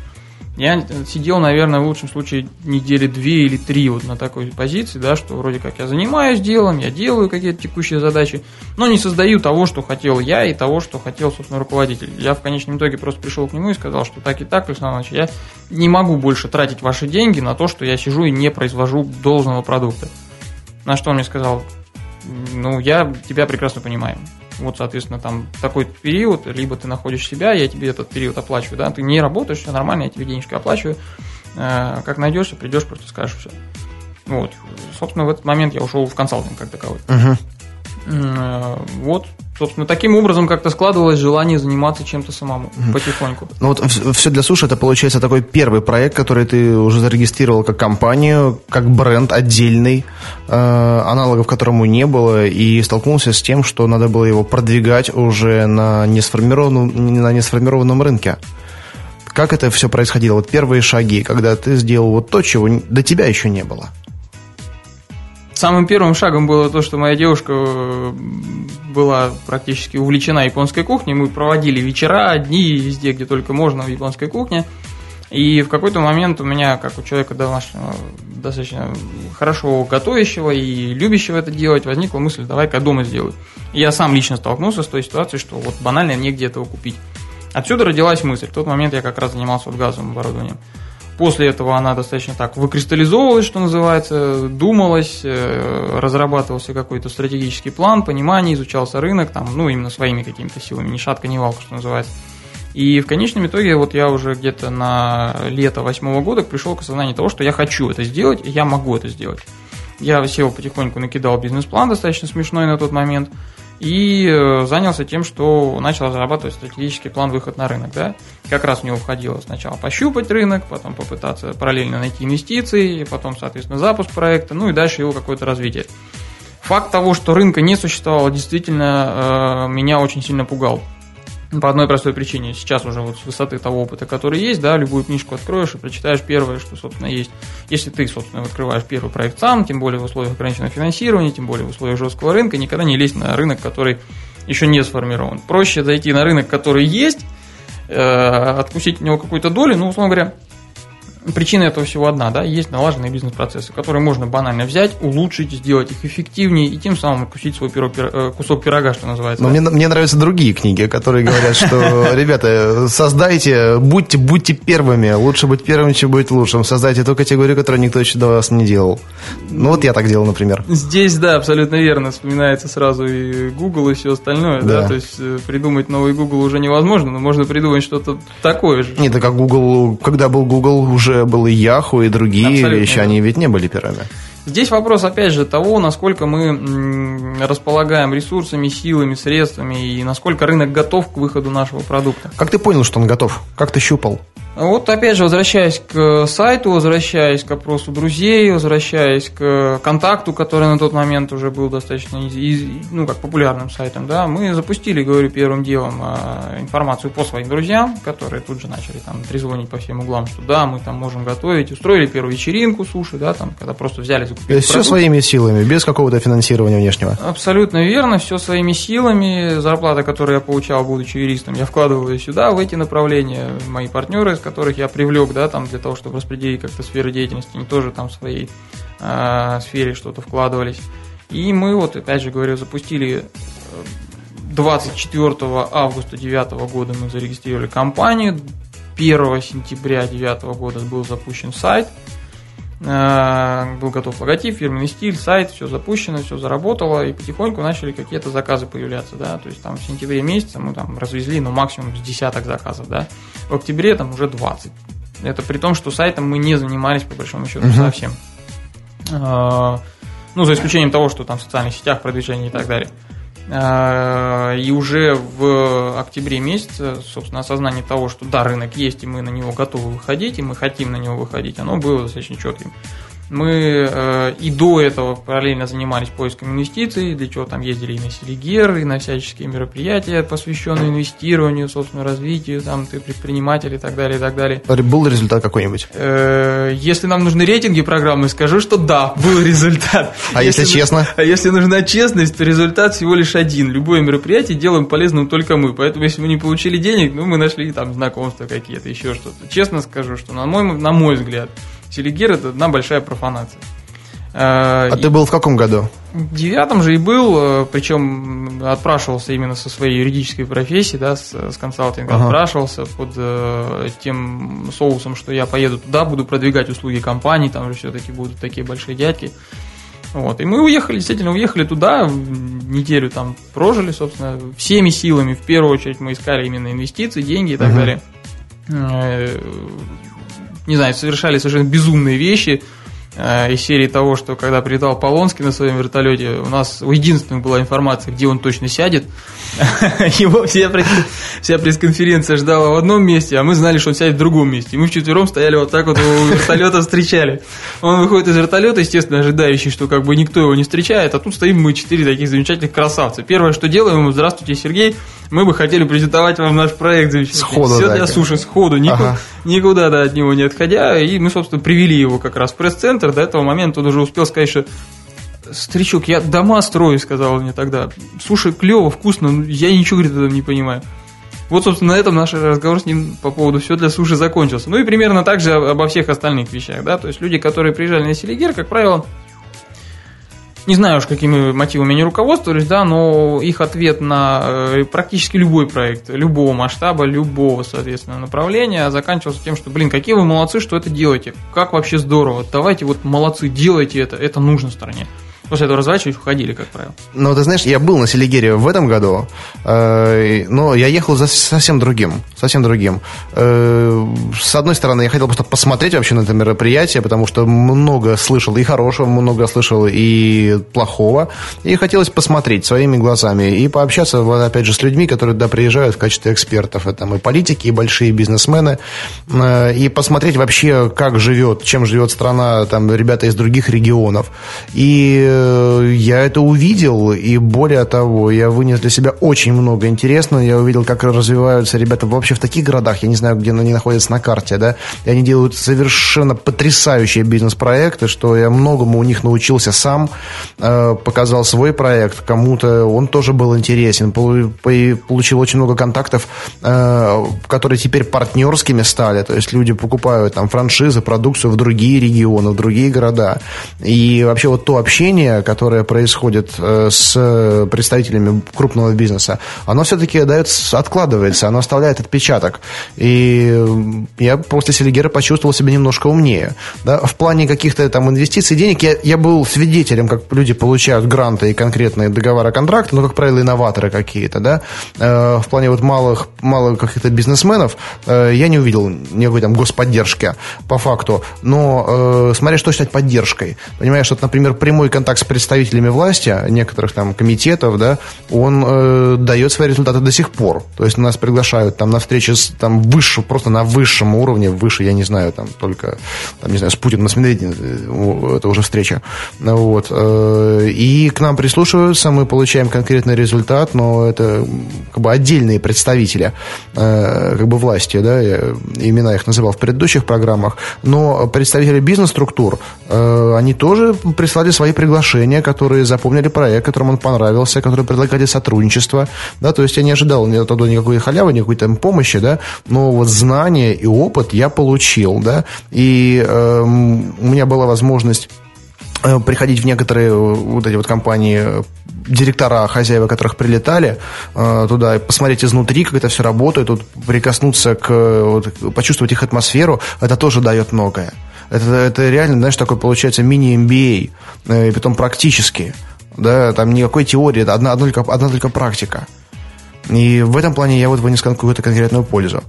Я сидел, наверное, в лучшем случае недели две или три вот на такой позиции, да, что вроде как я занимаюсь делом, я делаю какие-то текущие задачи, но не создаю того, что хотел я и того, что хотел, собственно, руководитель. Я в конечном итоге просто пришел к нему и сказал, что так и так, Александр Иванович, я не могу больше тратить ваши деньги на то, что я сижу и не произвожу должного продукта. На что он мне сказал, ну, я тебя прекрасно понимаю. Вот, соответственно, там такой период, либо ты находишь себя, я тебе этот период оплачиваю, да, ты не работаешь, все нормально, я тебе денежки оплачиваю. Э, как найдешься, придешь, просто скажешь все. Вот. Собственно, в этот момент я ушел в консалтинг как таковой. Uh-huh. Вот, собственно, таким образом как-то складывалось желание заниматься чем-то самому mm потихоньку. Ну вот все для суши это получается такой первый проект, который ты уже зарегистрировал как компанию, как бренд отдельный, э, аналогов которому не было, и столкнулся с тем, что надо было его продвигать уже на несформированном, на несформированном рынке. Как это все происходило? Вот первые шаги, когда ты сделал вот то, чего до тебя еще не было. Самым первым шагом было то, что моя девушка э, была практически увлечена японской кухней. Мы проводили вечера, дни везде, где только можно в японской кухне. И в какой-то момент у меня, как у человека домашнего, достаточно хорошо готовящего и любящего это делать, возникла мысль, давай-ка дома сделаю. И я сам лично столкнулся с той ситуацией, что вот банально мне где этого купить. Отсюда родилась мысль. В тот момент я как раз занимался вот газовым оборудованием. После этого она достаточно так выкристаллизовывалась, что называется, думалась, э, разрабатывался какой-то стратегический план, понимание, изучался рынок, там, ну, именно своими какими-то силами, ни шатка, ни валка, что называется. И в конечном итоге вот я уже где-то на лето восьмого года пришел к осознанию того, что я хочу это сделать, и я могу это сделать. Я сел потихоньку, накидал бизнес-план достаточно смешной на тот момент – и э, занялся тем, что начал разрабатывать стратегический план выход на рынок. Да? Как раз в него входило сначала пощупать рынок, потом попытаться параллельно найти инвестиции, потом, соответственно, запуск проекта, ну и дальше его какое-то развитие. Факт того, что рынка не существовало, действительно э, меня очень сильно пугал. По одной простой причине. Сейчас уже вот с высоты того опыта, который есть, да, любую книжку откроешь и прочитаешь первое, что, собственно, есть. Если ты, собственно, открываешь первый проект сам, тем более в условиях ограниченного финансирования, тем более в условиях жесткого рынка, никогда не лезь на рынок, который еще не сформирован. Проще зайти на рынок, который есть, э, откусить у него какую-то долю, ну, условно говоря, Причина этого всего одна, да, есть налаженные бизнес-процессы, которые можно банально взять, улучшить, сделать их эффективнее и тем самым откусить свой пирог, э, кусок пирога, что называется. Но мне, мне нравятся другие книги, которые говорят, что, (laughs) ребята, создайте, будьте, будьте первыми, лучше быть первым, чем быть лучшим, создайте ту категорию, которую никто еще до вас не делал. Ну вот я так делал, например. Здесь, да, абсолютно верно, вспоминается сразу и Google, и все остальное, да, да? то есть э, придумать новый Google уже невозможно, но можно придумать что-то такое же. Нет, так как Google, когда был Google, уже был и Яху, и другие Абсолютно, вещи, они ведь не были первыми. Здесь вопрос, опять же, того, насколько мы располагаем ресурсами, силами, средствами и насколько рынок готов к выходу нашего продукта. Как ты понял, что он готов? Как ты щупал? Вот опять же, возвращаясь к сайту, возвращаясь к опросу друзей, возвращаясь к контакту, который на тот момент уже был достаточно ну, как популярным сайтом, да, мы запустили, говорю, первым делом а, информацию по своим друзьям, которые тут же начали там трезвонить по всем углам, что да, мы там можем готовить, устроили первую вечеринку суши, да, там, когда просто взяли, закупили. Все своими силами, без какого-то финансирования внешнего. Абсолютно верно, все своими силами. Зарплата, которую я получал, будучи юристом, я вкладываю сюда, в эти направления. Мои партнеры, которых я привлек, да, там для того, чтобы распределить как-то сферы деятельности, они тоже там в своей э, сфере что-то вкладывались. И мы вот, опять же говорю, запустили 24 августа 2009 года мы зарегистрировали компанию. 1 сентября 2009 года был запущен сайт. Э, был готов логотип, фирменный стиль, сайт, все запущено, все заработало, и потихоньку начали какие-то заказы появляться, да, то есть там в сентябре месяце мы там развезли, ну, максимум с десяток заказов, да, в октябре там уже 20. Это при том, что сайтом мы не занимались, по большому счету, uh-huh. совсем. Э, ну, за исключением того, что там в социальных сетях продвижение и так далее. Э, и уже в октябре месяце, собственно, осознание того, что да, рынок есть, и мы на него готовы выходить, и мы хотим на него выходить, оно было достаточно четким. Мы э, и до этого параллельно занимались поиском инвестиций, для чего там ездили и на Селигер, и на всяческие мероприятия, посвященные инвестированию, собственно, развитию, там, ты предприниматель и так далее, и так далее. Был результат какой-нибудь? Э, если нам нужны рейтинги программы, скажу, что да, был результат. А если, честно? А если нужна честность, то результат всего лишь один. Любое мероприятие делаем полезным только мы, поэтому если мы не получили денег, ну, мы нашли там знакомства какие-то, еще что-то. Честно скажу, что на мой, на мой взгляд, Селигер это одна большая профанация. А и ты был в каком году? В девятом же и был, э, причем отпрашивался именно со своей юридической профессии, да, с, с консалтинга, ага. отпрашивался под э, тем соусом, что я поеду туда, буду продвигать услуги компании, там же все-таки будут такие большие дядьки. Вот. И мы уехали, действительно, уехали туда, неделю там прожили, собственно, всеми силами. В первую очередь мы искали именно инвестиции, деньги и так угу. далее. Не знаю, совершали совершенно безумные вещи э, из серии того, что когда прилетал Полонский на своем вертолете, у нас у единственного была информация, где он точно сядет. (laughs) Его вся, вся пресс-конференция ждала в одном месте, а мы знали, что он сядет в другом месте. И мы вчетвером стояли вот так вот у (laughs) вертолета встречали. Он выходит из вертолета, естественно, ожидающий, что как бы никто его не встречает, а тут стоим мы четыре таких замечательных красавца. Первое, что делаем, здравствуйте, Сергей, мы бы хотели презентовать вам наш проект Сходу, Все для суши, сходу, никуда, ага. никуда да, от него не отходя. И мы, собственно, привели его как раз в пресс-центр. До этого момента он уже успел сказать, что Старичок, я дома строю, сказал он мне тогда. Слушай, клево, вкусно, но я ничего, говорит, этого не понимаю. Вот, собственно, на этом наш разговор с ним по поводу все для суши закончился. Ну и примерно так же обо всех остальных вещах, да, то есть люди, которые приезжали на Селигер, как правило, не знаю уж, какими мотивами они руководствовались, да, но их ответ на э, практически любой проект, любого масштаба, любого, соответственно, направления заканчивался тем, что, блин, какие вы молодцы, что это делаете, как вообще здорово, давайте вот молодцы, делайте это, это нужно стране. После этого разворачивались, уходили, как правило. Ну, ты знаешь, я был на Селигере в этом году, э, но я ехал за совсем другим. Совсем другим. Э, с одной стороны, я хотел просто посмотреть вообще на это мероприятие, потому что много слышал и хорошего, много слышал и плохого. И хотелось посмотреть своими глазами и пообщаться, опять же, с людьми, которые туда приезжают в качестве экспертов. Это и политики, и большие бизнесмены. Э, и посмотреть вообще, как живет, чем живет страна, там, ребята из других регионов. И я это увидел, и более того, я вынес для себя очень много интересного. Я увидел, как развиваются ребята вообще в таких городах, я не знаю, где они находятся на карте, да, и они делают совершенно потрясающие бизнес-проекты, что я многому у них научился сам, э, показал свой проект, кому-то он тоже был интересен, получил очень много контактов, э, которые теперь партнерскими стали, то есть люди покупают там франшизы, продукцию в другие регионы, в другие города, и вообще вот то общение, общение, которое происходит э, с представителями крупного бизнеса, оно все-таки дает, откладывается, оно оставляет отпечаток. И я после Селигера почувствовал себя немножко умнее. Да? В плане каких-то там инвестиций, денег, я, я был свидетелем, как люди получают гранты и конкретные договора контракты, ну, как правило, инноваторы какие-то, да. Э, в плане вот малых, малых каких-то бизнесменов э, я не увидел никакой там господдержки по факту. Но смотря что считать поддержкой. Понимаешь, что, например, прямой контакт контакт с представителями власти, некоторых там комитетов, да, он э, дает свои результаты до сих пор. То есть нас приглашают там на встречи с, там выше, просто на высшем уровне, выше, я не знаю, там только, там, не знаю, с Путиным, с Медведевым, э, это уже встреча. Вот. Э, и к нам прислушиваются, мы получаем конкретный результат, но это как бы отдельные представители э, как бы власти, да, я имена их называл в предыдущих программах, но представители бизнес-структур, они тоже прислали свои приглашения приглашения, которые запомнили проект, которым он понравился, которые предлагали сотрудничество, да, то есть я не ожидал ни оттуда никакой халявы, никакой там помощи, да, но вот знания и опыт я получил, да, и э, у меня была возможность э, приходить в некоторые э, вот эти вот компании э, директора, хозяева которых прилетали туда, посмотреть изнутри, как это все работает, тут прикоснуться к, вот, почувствовать их атмосферу, это тоже дает многое. Это, это реально, знаешь, такой получается мини-MBA, э, и потом практически. Да, там никакой теории, одна, одна, только, одна только практика. И в этом плане я вот вынес какую-то конкретную пользу.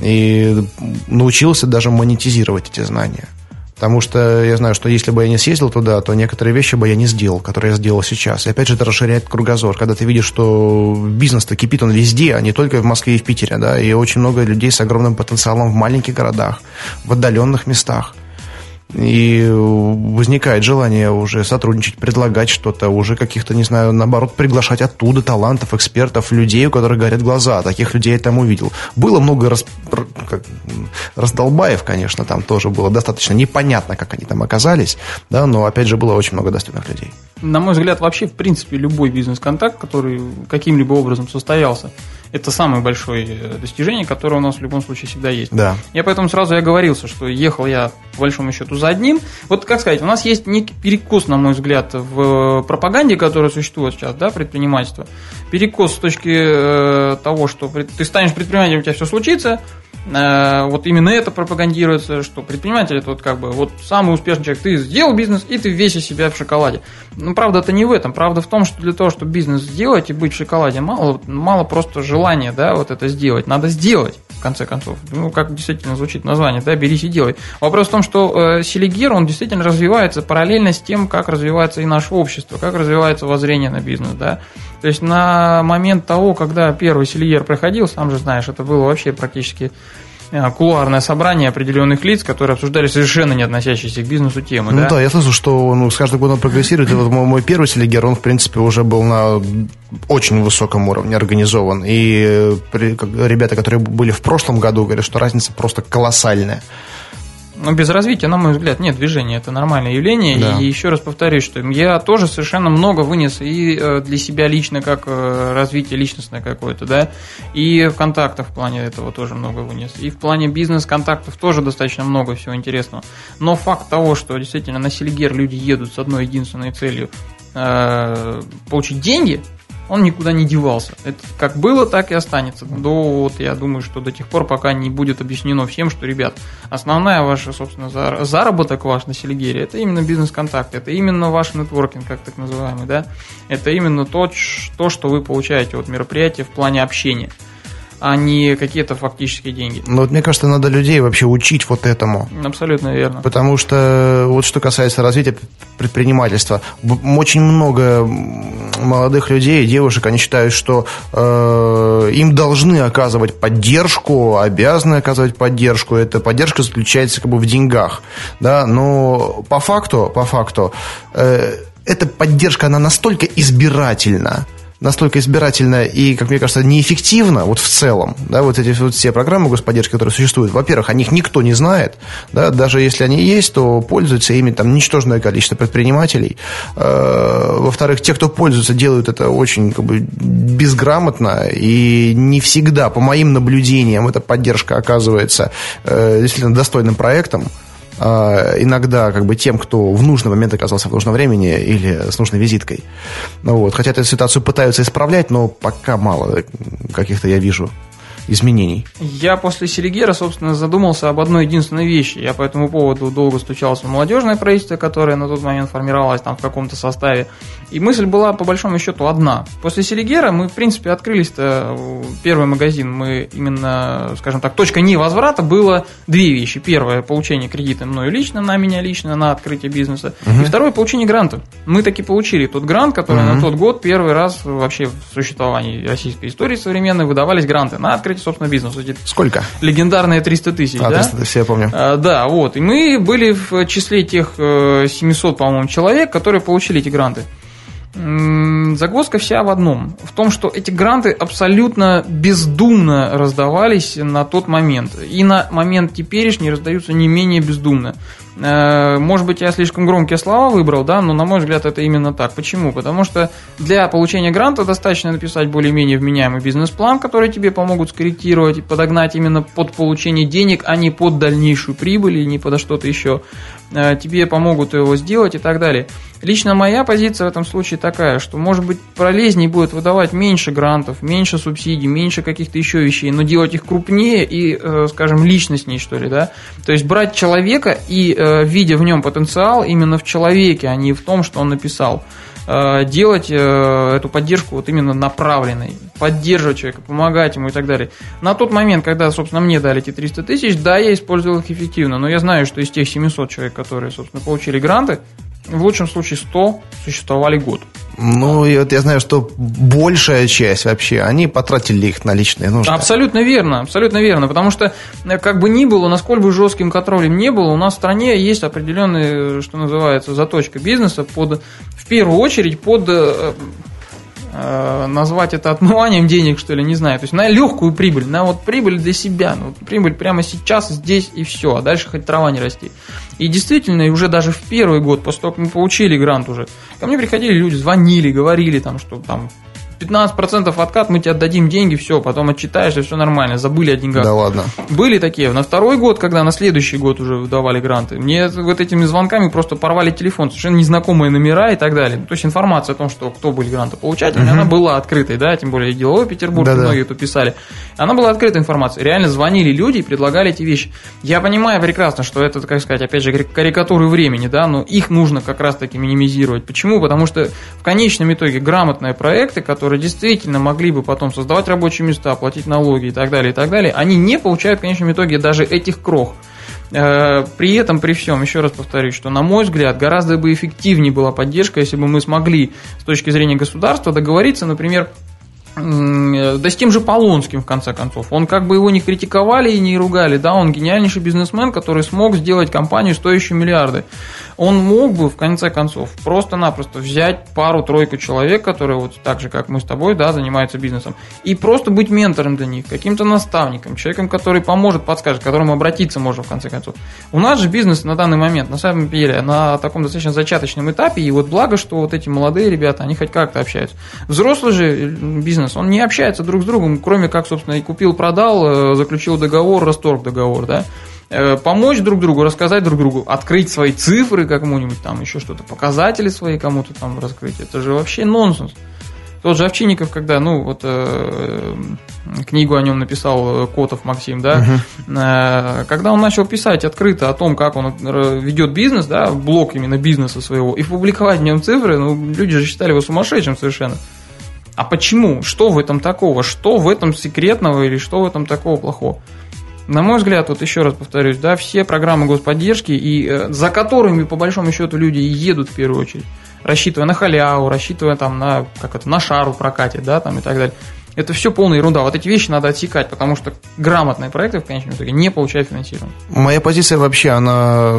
И научился даже монетизировать эти знания. Потому что я знаю, что если бы я не съездил туда, то некоторые вещи бы я не сделал, которые я сделал сейчас. И опять же, это расширяет кругозор. Когда ты видишь, что бизнес-то кипит он везде, а не только в Москве и в Питере, да, и очень много людей с огромным потенциалом в маленьких городах, в отдаленных местах – и возникает желание уже сотрудничать, предлагать что-то, уже каких-то, не знаю, наоборот, приглашать оттуда талантов, экспертов, людей, у которых горят глаза. Таких людей я там увидел. Было много рас, как, раздолбаев, конечно, там тоже было достаточно непонятно, как они там оказались, да, но, опять же, было очень много достойных людей. На мой взгляд, вообще, в принципе, любой бизнес-контакт, который каким-либо образом состоялся, это самое большое э, достижение, которое у нас в любом случае всегда есть. Да. Я поэтому сразу и оговорился, что ехал я, по большому счету, за одним. Вот, как сказать, у нас есть некий перекос, на мой взгляд, в пропаганде, которая существует сейчас, да, предпринимательства. Перекос с точки э, того, что ты станешь предпринимателем, у тебя все случится, Э, вот именно это пропагандируется, что предприниматель это вот как бы вот самый успешный человек, ты сделал бизнес и ты весь из себя в шоколаде. Ну, правда, это не в этом. Правда в том, что для того, чтобы бизнес сделать и быть в шоколаде, мало, мало просто желания, да, вот это сделать. Надо сделать, в конце концов. Ну, как действительно звучит название, да, берись и делай. Вопрос в том, что э, Селигер, он действительно развивается параллельно с тем, как развивается и наше общество, как развивается воззрение на бизнес, да. То есть на момент того, когда первый Селигер проходил, сам же знаешь, это было вообще практически Э, кулуарное собрание определенных лиц, которые обсуждали совершенно не относящиеся к бизнесу темы. Ну да, да я слышу, что ну, с каждым годом прогрессирует. И вот мой, мой первый селегер, он, в принципе, уже был на очень высоком уровне организован. И э, ребята, которые были в прошлом году, говорят, что разница просто колоссальная. Но без развития, на мой взгляд, нет движения. Это нормальное явление. Да. И еще раз повторюсь, что я тоже совершенно много вынес и э, для себя лично, как э, развитие личностное какое-то, да, и в контактах в плане этого тоже много вынес. И в плане бизнес-контактов тоже достаточно много всего интересного. Но факт того, что действительно на Селигер люди едут с одной единственной целью э, получить деньги – он никуда не девался. Это как было, так и останется. До, вот, я думаю, что до тех пор, пока не будет объяснено всем, что, ребят, основная ваша, собственно, заработок ваш на Селигере, это именно бизнес-контакт, это именно ваш нетворкинг, как так называемый, да, это именно то, то, что вы получаете от мероприятия в плане общения а не какие-то фактические деньги. Ну, вот мне кажется, надо людей вообще учить вот этому. Абсолютно верно. Потому что вот что касается развития предпринимательства, очень много молодых людей, девушек, они считают, что э, им должны оказывать поддержку, обязаны оказывать поддержку. Эта поддержка заключается как бы в деньгах, да, но по факту, по факту, э, эта поддержка, она настолько избирательна, настолько избирательно и, как мне кажется, неэффективно вот в целом, да, вот эти вот все программы господдержки, которые существуют, во-первых, о них никто не знает, да, даже если они есть, то пользуются ими там ничтожное количество предпринимателей, э, во-вторых, те, кто пользуется, делают это очень как бы безграмотно и не всегда, по моим наблюдениям, эта поддержка оказывается э, действительно достойным проектом, иногда как бы тем, кто в нужный момент оказался в нужном времени или с нужной визиткой. Вот. Хотя эту ситуацию пытаются исправлять, но пока мало каких-то я вижу изменений? Я после Селигера, собственно, задумался об одной единственной вещи. Я по этому поводу долго стучался в молодежное правительство, которое на тот момент формировалось там в каком-то составе. И мысль была, по большому счету, одна. После Селигера мы, в принципе, открылись-то первый магазин. Мы именно, скажем так, точка невозврата было две вещи. Первое – получение кредита мною лично, на меня лично, на открытие бизнеса. Угу. И второе – получение гранта. Мы таки получили тот грант, который угу. на тот год первый раз вообще в существовании российской истории современной выдавались гранты на открытие открыть, собственно, бизнес. Сколько? Легендарные 300 тысяч, а, да? 300 тысяч, я помню. А, да, вот. И мы были в числе тех 700, э, по-моему, человек, которые получили эти гранты. Загвоздка вся в одном. В том, что эти гранты абсолютно бездумно раздавались на тот момент. И на момент теперешний раздаются не менее бездумно. Э, может быть, я слишком громкие слова выбрал, да, но на мой взгляд это именно так. Почему? Потому что для получения гранта достаточно написать более-менее вменяемый бизнес-план, который тебе помогут скорректировать и подогнать именно под получение денег, а не под дальнейшую прибыль и не под что-то еще. Э, тебе помогут его сделать и так далее. Лично моя позиция в этом случае такая, что, может быть, полезнее будет выдавать меньше грантов, меньше субсидий, меньше каких-то еще вещей, но делать их крупнее и, э, скажем, личностней, что ли, да? То есть брать человека и, э, видя в нем потенциал, именно в человеке, а не в том, что он написал делать эту поддержку вот именно направленной, поддерживать человека, помогать ему и так далее. На тот момент, когда, собственно, мне дали эти 300 тысяч, да, я использовал их эффективно, но я знаю, что из тех 700 человек, которые, собственно, получили гранты, в лучшем случае 100 существовали год. Ну, и вот я знаю, что большая часть вообще, они потратили их на личные нужды. Абсолютно верно, абсолютно верно, потому что э, как бы ни было, насколько бы жестким контролем не было, у нас в стране есть определенная, что называется, заточка бизнеса под, в первую очередь под э, назвать это отмыванием денег, что ли, не знаю. То есть на легкую прибыль, на вот прибыль для себя, ну, прибыль прямо сейчас, здесь и все, а дальше хоть трава не расти. И действительно, и уже даже в первый год, после того, как мы получили грант уже, ко мне приходили люди, звонили, говорили там, что там 15% откат, мы тебе отдадим деньги, все, потом отчитаешься, все нормально, забыли о деньгах. Да ладно. Были такие. На второй год, когда на следующий год уже выдавали гранты, мне вот этими звонками просто порвали телефон, совершенно незнакомые номера и так далее. То есть информация о том, что кто были грантополучатели, угу. она была открытой, да, тем более деловой Петербург, Да-да. многие это писали. Она была открытой информацией. Реально звонили люди и предлагали эти вещи. Я понимаю прекрасно, что это, как сказать, опять же, карикатуры времени, да, но их нужно как раз-таки минимизировать. Почему? Потому что в конечном итоге грамотные проекты, которые которые действительно могли бы потом создавать рабочие места, платить налоги и так далее, и так далее, они не получают в конечном итоге даже этих крох. Э, при этом, при всем, еще раз повторюсь, что, на мой взгляд, гораздо бы эффективнее была поддержка, если бы мы смогли с точки зрения государства договориться, например, да с тем же Полонским, в конце концов. Он как бы его не критиковали и не ругали, да, он гениальнейший бизнесмен, который смог сделать компанию, стоящую миллиарды он мог бы, в конце концов, просто-напросто взять пару-тройку человек, которые вот так же, как мы с тобой, да, занимаются бизнесом, и просто быть ментором для них, каким-то наставником, человеком, который поможет, подскажет, к которому обратиться можно, в конце концов. У нас же бизнес на данный момент, на самом деле, на таком достаточно зачаточном этапе, и вот благо, что вот эти молодые ребята, они хоть как-то общаются. Взрослый же бизнес, он не общается друг с другом, кроме как, собственно, и купил-продал, э, заключил договор, расторг договор, да. Э, помочь друг другу, рассказать друг другу, открыть свои цифры кому-нибудь, там еще что-то, показатели свои кому-то там раскрыть. Это же вообще нонсенс. Тот же Овчинников, когда, ну, вот э, книгу о нем написал э, Котов Максим, да, угу. э, когда он начал писать открыто о том, как он ведет бизнес, да, блок именно бизнеса своего, и публиковать в нем цифры, ну, люди же считали его сумасшедшим совершенно. А почему? Что в этом такого? Что в этом секретного или что в этом такого плохого? На мой взгляд, вот еще раз повторюсь, да, все программы господдержки, и э, за которыми, по большому счету, люди едут в первую очередь, рассчитывая на халяву, рассчитывая там на, как это, на шару прокатить, да, там и так далее. Это все полная ерунда. Вот эти вещи надо отсекать, потому что грамотные проекты в конечном итоге не получают финансирование. Моя позиция вообще, она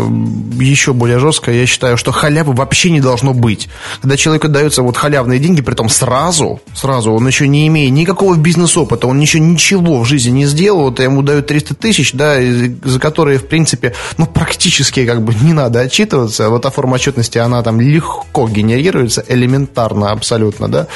еще более жесткая. Я считаю, что халявы вообще не должно быть. Когда человеку даются вот халявные деньги, при том сразу, сразу, он еще не имея никакого бизнес-опыта, он еще ничего в жизни не сделал, вот ему дают 300 тысяч, да, за которые, в принципе, ну, практически как бы не надо отчитываться. Вот та форма отчетности, она там легко генерируется, элементарно абсолютно, да.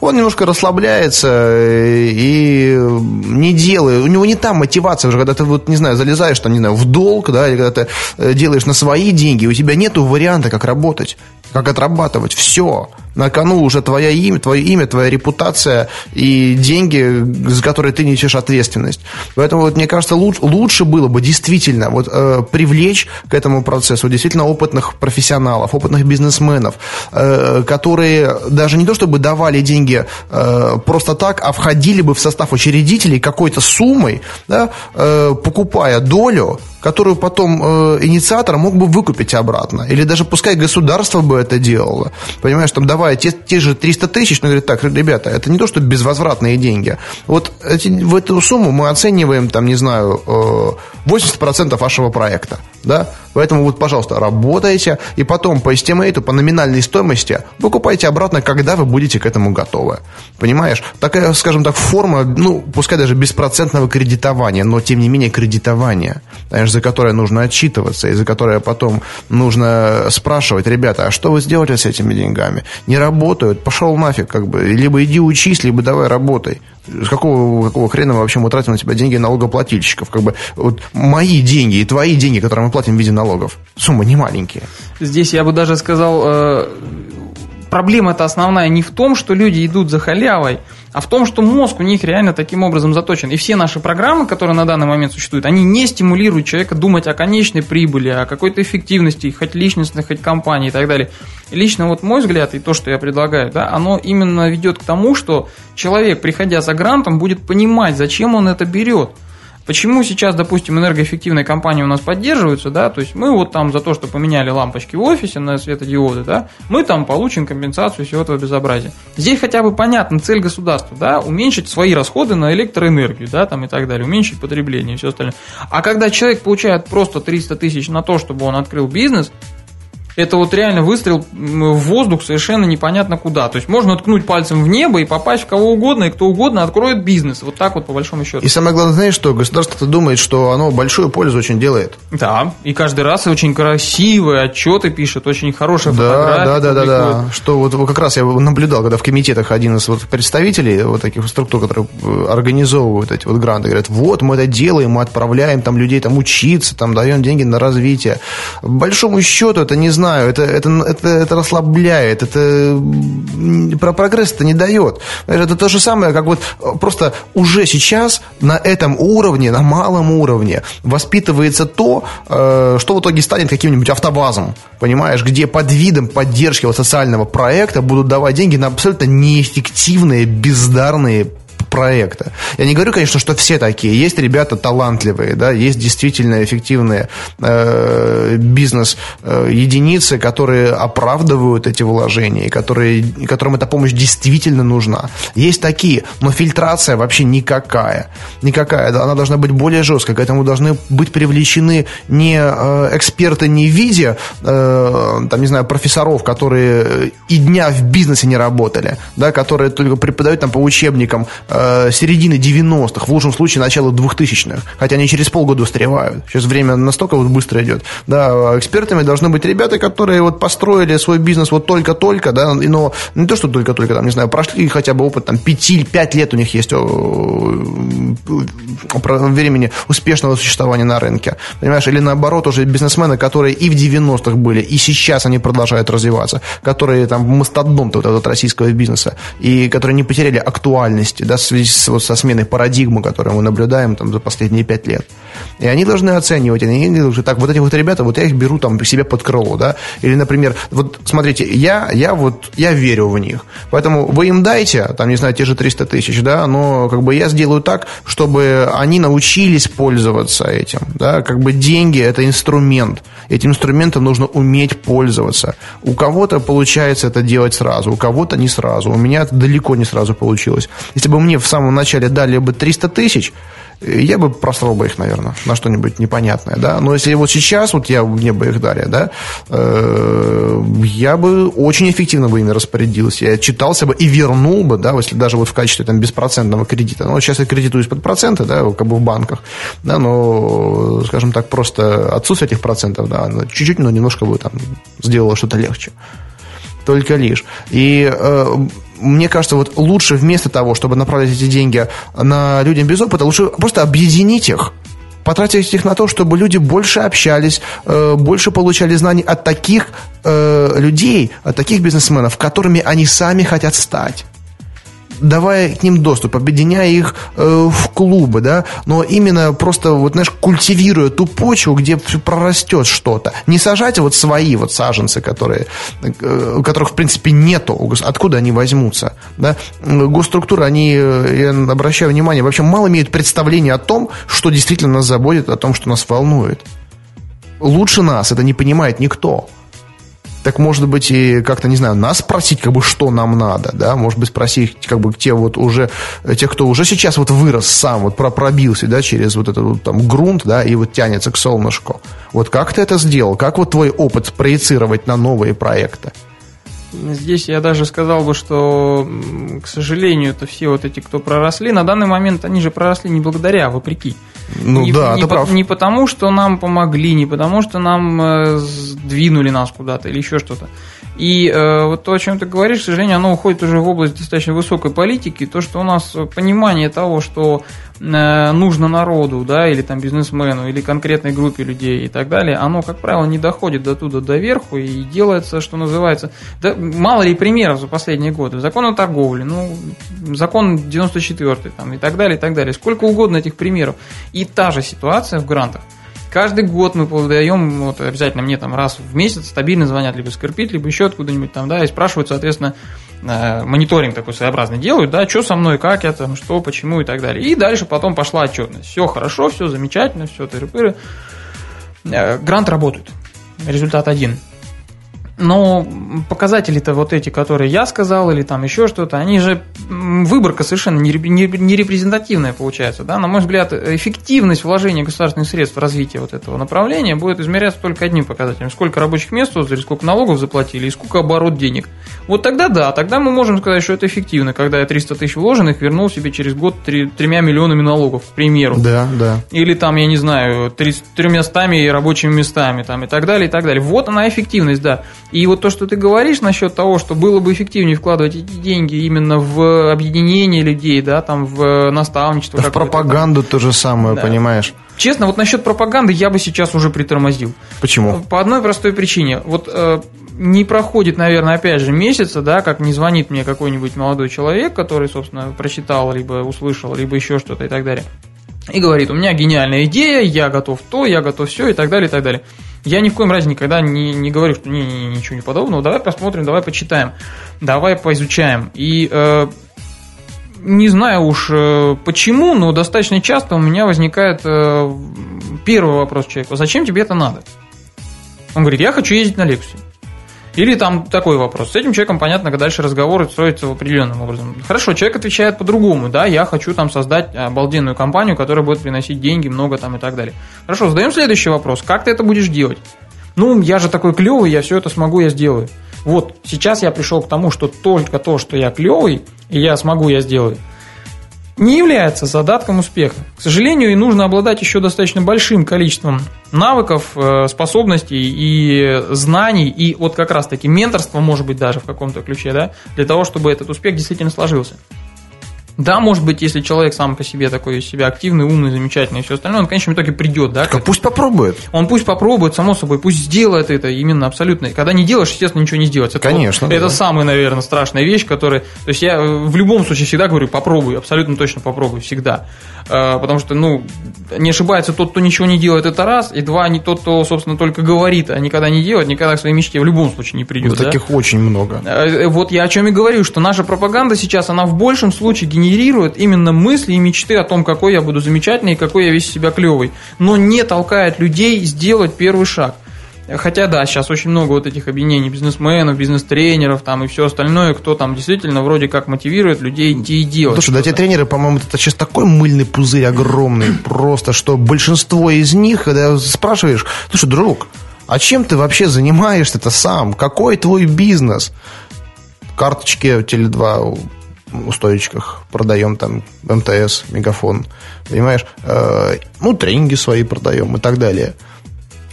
Он немножко расслабляется, и не делает, у него не там мотивация уже, когда ты вот, не знаю, залезаешь там, не знаю, в долг, да, или когда ты э, делаешь на свои деньги, у тебя нету варианта, как работать, как отрабатывать, все. На кону уже твое имя, твое имя, твоя репутация и деньги, за которые ты несешь ответственность. Поэтому, вот, мне кажется, лучше, лучше было бы действительно вот, э, привлечь к этому процессу действительно опытных профессионалов, опытных бизнесменов, э, которые даже не то чтобы давали деньги э, просто так, а входили бы в состав учредителей какой-то суммой, да, э, покупая долю которую потом э, инициатор мог бы выкупить обратно. Или даже пускай государство бы это делало. Понимаешь, там давая те, те же 300 тысяч, но говорит, так, ребята, это не то, что безвозвратные деньги. Вот эти, в эту сумму мы оцениваем, там, не знаю, э, 80% вашего проекта. да, Поэтому вот, пожалуйста, работайте, и потом по эстимейту, по номинальной стоимости выкупайте обратно, когда вы будете к этому готовы. Понимаешь? Такая, скажем так, форма, ну, пускай даже беспроцентного кредитования, но тем не менее кредитования, знаешь, за которое нужно отчитываться, и за которое потом нужно спрашивать, ребята, а что вы сделали с этими деньгами? Не работают, пошел нафиг, как бы, либо иди учись, либо давай работай. С какого, какого хрена мы вообще мы тратим на тебя деньги налогоплательщиков? Как бы вот мои деньги и твои деньги, которые мы платим в виде налогов, суммы не маленькие. Здесь я бы даже сказал, э, проблема-то основная не в том, что люди идут за халявой, а в том, что мозг у них реально таким образом заточен. И все наши программы, которые на данный момент существуют, они не стимулируют человека думать о конечной прибыли, о какой-то эффективности, хоть личностной, хоть компании и так далее. И лично вот мой взгляд и то, что я предлагаю, да, оно именно ведет к тому, что человек, приходя за грантом, будет понимать, зачем он это берет. Почему сейчас, допустим, энергоэффективные компании у нас поддерживаются, да, то есть мы вот там за то, что поменяли лампочки в офисе на светодиоды, да, мы там получим компенсацию всего этого безобразия. Здесь хотя бы понятна цель государства, да, уменьшить свои расходы на электроэнергию, да, там и так далее, уменьшить потребление и все остальное. А когда человек получает просто 300 тысяч на то, чтобы он открыл бизнес, это вот реально выстрел в воздух совершенно непонятно куда. То есть можно ткнуть пальцем в небо и попасть в кого угодно, и кто угодно откроет бизнес. Вот так вот по большому счету. И самое главное, знаешь что? Государство-то думает, что оно большую пользу очень делает. Да, и каждый раз очень красивые отчеты пишет, очень хорошие да, фотографии. Да, да, да, да. Что вот как раз я наблюдал, когда в комитетах один из вот представителей вот таких структур, которые э, организовывают эти вот гранты, говорят, вот мы это делаем, мы отправляем там людей там учиться, там даем деньги на развитие. По большому счету это не знаю знаю, это, это, это, это расслабляет, это про прогресс это не дает. Это то же самое, как вот просто уже сейчас на этом уровне, на малом уровне воспитывается то, э, что в итоге станет каким-нибудь автобазом, понимаешь, где под видом поддержки вот социального проекта будут давать деньги на абсолютно неэффективные, бездарные проекта. Я не говорю, конечно, что все такие. Есть ребята талантливые, да, есть действительно эффективные э, бизнес-единицы, которые оправдывают эти вложения, и которые, которым эта помощь действительно нужна. Есть такие, но фильтрация вообще никакая. Никакая. Она должна быть более жесткой. К этому должны быть привлечены не э, эксперты не в виде, э, там, не знаю, профессоров, которые и дня в бизнесе не работали, да, которые только преподают там по учебникам э, э, середины 90-х, в лучшем случае начала 2000-х, хотя они через полгода устаревают. Сейчас время настолько вот быстро идет. Да, экспертами должны быть ребята, которые вот построили свой бизнес вот только-только, да, но не то, что только-только, там, не знаю, прошли хотя бы опыт, там, 5-5 лет у них есть времени успешного существования на рынке. Понимаешь, или наоборот, уже бизнесмены, которые и в 90-х были, и сейчас они продолжают развиваться, которые там мастодонты вот этого российского бизнеса, и которые не потеряли актуальности, да, связи вот, со сменой парадигмы, которую мы наблюдаем там, за последние пять лет. И они должны оценивать, они говорят, так, вот эти вот ребята, вот я их беру там себе под крыло, да, или, например, вот смотрите, я, я вот, я верю в них, поэтому вы им дайте, там, не знаю, те же 300 тысяч, да, но как бы я сделаю так, чтобы они научились пользоваться этим, да, как бы деньги – это инструмент, этим инструментом нужно уметь пользоваться. У кого-то получается это делать сразу, у кого-то не сразу, у меня это далеко не сразу получилось. Если бы мне в самом начале дали бы 300 тысяч, я бы просрал бы их, наверное, на что-нибудь непонятное, да. Но если вот сейчас, вот я, мне бы их дали, да, э, я бы очень эффективно бы ими распорядился. Я читался бы и вернул бы, да, если даже вот в качестве там беспроцентного кредита. Ну, сейчас я кредитуюсь под проценты, да, как бы в банках, да, но, скажем так, просто отсутствие этих процентов, да, чуть-чуть, но немножко бы там сделало что-то легче только лишь. И э, мне кажется, вот лучше вместо того, чтобы направлять эти деньги на людям без опыта, лучше просто объединить их. Потратить их на то, чтобы люди больше общались, э, больше получали знаний от таких э, людей, от таких бизнесменов, которыми они сами хотят стать давая к ним доступ, объединяя их э, в клубы, да, но именно просто, вот, знаешь, культивируя ту почву, где прорастет что-то. Не сажать вот свои вот саженцы, которые, э, которых, в принципе, нету. Откуда они возьмутся, да? Госструктуры, они, э, я обращаю внимание, вообще мало имеют представления о том, что действительно нас заботит, о том, что нас волнует. Лучше нас это не понимает никто. Так может быть и как-то, не знаю, нас спросить, как бы, что нам надо, да, может быть, спросить, как бы, те вот уже, тех, кто уже сейчас вот вырос сам, вот пробился, да, через вот этот вот там грунт, да, и вот тянется к солнышку. Вот как ты это сделал? Как вот твой опыт проецировать на новые проекты? Здесь я даже сказал бы, что, к сожалению, это все вот эти, кто проросли, на данный момент они же проросли не благодаря, а вопреки. Ну не, да, не, по, прав. не потому, что нам помогли, не потому, что нам э, сдвинули нас куда-то или еще что-то. И э, вот то, о чем ты говоришь, к сожалению, оно уходит уже в область достаточно высокой политики. То, что у нас понимание того, что э, нужно народу, да, или там бизнесмену, или конкретной группе людей и так далее, оно, как правило, не доходит до туда до верху и делается, что называется, да, мало ли примеров за последние годы. Закон о торговле, ну, закон 94 там, и так далее, и так далее. Сколько угодно этих примеров. И та же ситуация в грантах. Каждый год мы подаем, вот обязательно мне там раз в месяц стабильно звонят либо Скорпит, либо еще откуда-нибудь там, да, и спрашивают, соответственно, э, мониторинг такой своеобразный делают, да, что со мной, как я там, что, почему и так далее. И дальше потом пошла отчетность. Все хорошо, все замечательно, все тыры-пыры. Э, Грант работает. Результат один. Но показатели-то вот эти, которые я сказал, или там еще что-то, они же выборка совершенно не репрезентативная получается. Да? На мой взгляд, эффективность вложения государственных средств в развитие вот этого направления будет измеряться только одним показателем. Сколько рабочих мест создали, сколько налогов заплатили и сколько оборот денег. Вот тогда да, тогда мы можем сказать, что это эффективно, когда я 300 тысяч вложенных вернул себе через год 3, тремя миллионами налогов, к примеру. Да, да. Или там, я не знаю, тремя стами рабочими местами там, и так далее, и так далее. Вот она эффективность, да. И вот то, что ты говоришь насчет того, что было бы эффективнее вкладывать эти деньги именно в объединение людей, да, там в наставничество. Да в пропаганду то же самое, Да. понимаешь? Честно, вот насчет пропаганды я бы сейчас уже притормозил. Почему? По одной простой причине. Вот э, не проходит, наверное, опять же, месяца, да, как не звонит мне какой-нибудь молодой человек, который, собственно, прочитал, либо услышал, либо еще что-то и так далее. И говорит, у меня гениальная идея, я готов то, я готов все и так далее, и так далее. Я ни в коем разе никогда не, не говорю, что не, не, ничего не подобного, давай посмотрим, давай почитаем, давай поизучаем. И э, не знаю уж э, почему, но достаточно часто у меня возникает э, первый вопрос человеку, зачем тебе это надо? Он говорит, я хочу ездить на лекцию. Или там такой вопрос. С этим человеком, понятно, дальше разговор строится определенным образом. Хорошо, человек отвечает по-другому. Да, я хочу там создать обалденную компанию, которая будет приносить деньги, много там и так далее. Хорошо, задаем следующий вопрос. Как ты это будешь делать? Ну, я же такой клевый, я все это смогу, я сделаю. Вот сейчас я пришел к тому, что только то, что я клевый, и я смогу, я сделаю, не является задатком успеха. К сожалению, и нужно обладать еще достаточно большим количеством навыков, э, способностей и знаний, и вот как раз-таки менторство, может быть, даже в каком-то ключе, да, для того, чтобы этот успех действительно сложился. Да, может быть, если человек сам по себе такой из себя активный, умный, замечательный и все остальное, он в конечном итоге придет, да. Так, пусть попробует. он пусть попробует, само собой, пусть сделает это именно абсолютно. Когда не делаешь, естественно, ничего не сделать. Это Конечно, вот- Это да. самая, наверное, страшная вещь, которая... То есть я э, в любом случае всегда говорю, попробуй, абсолютно точно попробуй, всегда. Э, Потому что, ну, не ошибается тот, кто ничего не делает, это раз. И два, не тот, кто, собственно, только говорит, а никогда не делает, никогда к своей мечте в любом случае не придет. Вот да? таких очень много. Э, Вот я о чем и говорю, что наша пропаганда сейчас, она в большем случае генерирует именно мысли и мечты о том, какой я буду замечательный и какой я весь себя клевый, но не толкает людей сделать первый шаг. Хотя да, сейчас очень много вот этих объединений бизнесменов, бизнес-тренеров там и все остальное, кто там действительно вроде как мотивирует людей идти и делать. Слушай, да те тренеры, по-моему, это сейчас такой мыльный пузырь огромный, (clears throat) просто, что большинство из них, когда спрашиваешь, слушай, друг, а чем ты вообще занимаешься-то сам? Какой твой бизнес? Карточки Теле2 у стоечках продаем там МТС, Мегафон, понимаешь? Э, Ну, тренинги свои продаем и так далее.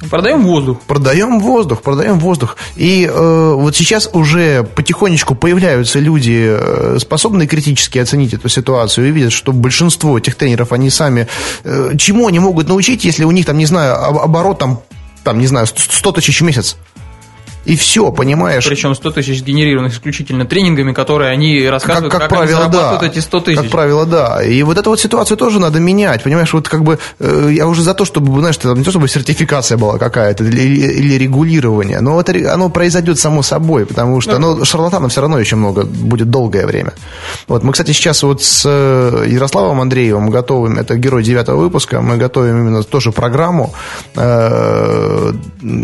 Продаем воздух. Продаем воздух, продаем воздух. И э, вот сейчас уже потихонечку появляются люди, э, способные критически оценить эту ситуацию и видят, что большинство этих тренеров, они сами... э, чему они могут научить, если у них там, не знаю, об- оборот там, там не знаю, 100 тысяч в месяц? И все, понимаешь? Причем 100 тысяч генерированных исключительно тренингами, которые они рассказывают, как, как, как они правило, да. зарабатывают эти 100 тысяч. Как правило, да. И вот эту вот ситуацию тоже надо менять. Понимаешь, вот как бы э, я уже за то, чтобы, знаешь, там не то, чтобы сертификация была какая-то или, или регулирование, но это, оно произойдет само собой, потому что ну, шарлатанов все равно еще много будет долгое время. Вот мы, кстати, сейчас вот с э, Ярославом Андреевым готовим, это герой девятого выпуска, мы готовим именно тоже программу. Э,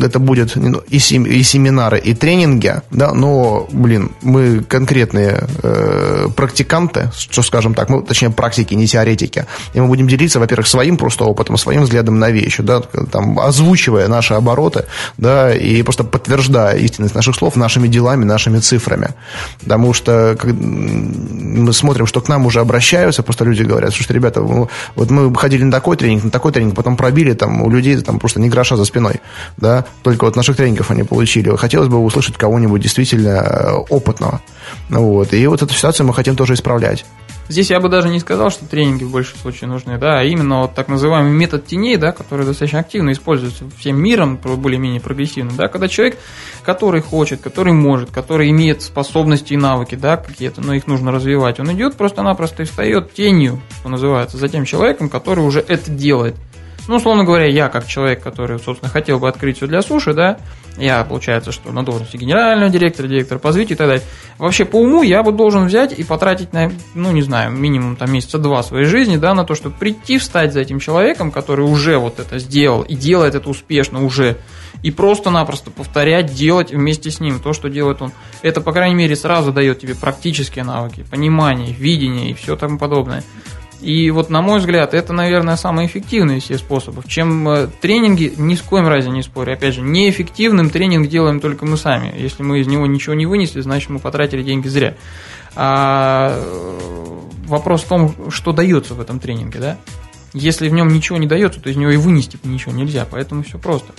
Это будет ну, и семинар, семинары и тренинги, да, но, блин, мы конкретные э, практиканты, что скажем так, ну, точнее, практики, не теоретики, и мы будем делиться, во-первых, своим просто опытом, своим взглядом на вещи, да, там, озвучивая наши обороты, да, и просто подтверждая истинность наших слов нашими делами, нашими цифрами, потому что мы смотрим, что к нам уже обращаются, просто люди говорят, что, ребята, вот мы ходили на такой тренинг, на такой тренинг, потом пробили там у людей там просто не гроша за спиной, да, только вот наших тренингов они получили. Хотелось бы услышать кого-нибудь действительно э, опытного. Вот. И вот эту ситуацию мы хотим тоже исправлять. Здесь я бы даже не сказал, что тренинги в большем случае нужны, да, а именно вот так называемый метод теней, да, который достаточно активно используется всем миром, более-менее прогрессивно, да, когда человек, который хочет, который может, который имеет способности и навыки, да, какие-то, но их нужно развивать, он идет просто-напросто и встает тенью, что называется, за тем человеком, который уже это делает – ну, условно говоря, я как человек, который, собственно, хотел бы открыть все для суши, да, я, получается, что на должности генерального директора, директора по развитию и так далее. Вообще, по уму я бы должен взять и потратить на, ну, не знаю, минимум там месяца два своей жизни, да, на то, чтобы прийти, встать за этим человеком, который уже вот это сделал и делает это успешно уже, и просто-напросто повторять, делать вместе с ним то, что делает он. Это, по крайней мере, сразу дает тебе практические навыки, понимание, видение и все тому подобное. И вот, на мой взгляд, это, наверное, самый эффективный из всех способов. Чем э, тренинги, ни в коем разе не спорю. Опять же, неэффективным тренинг делаем только мы сами. Если мы из него ничего не вынесли, значит, мы потратили деньги зря. А э, вопрос в том, что дается в этом тренинге, да? Если в нем ничего не дается, то из него и вынести ничего нельзя. Поэтому все просто.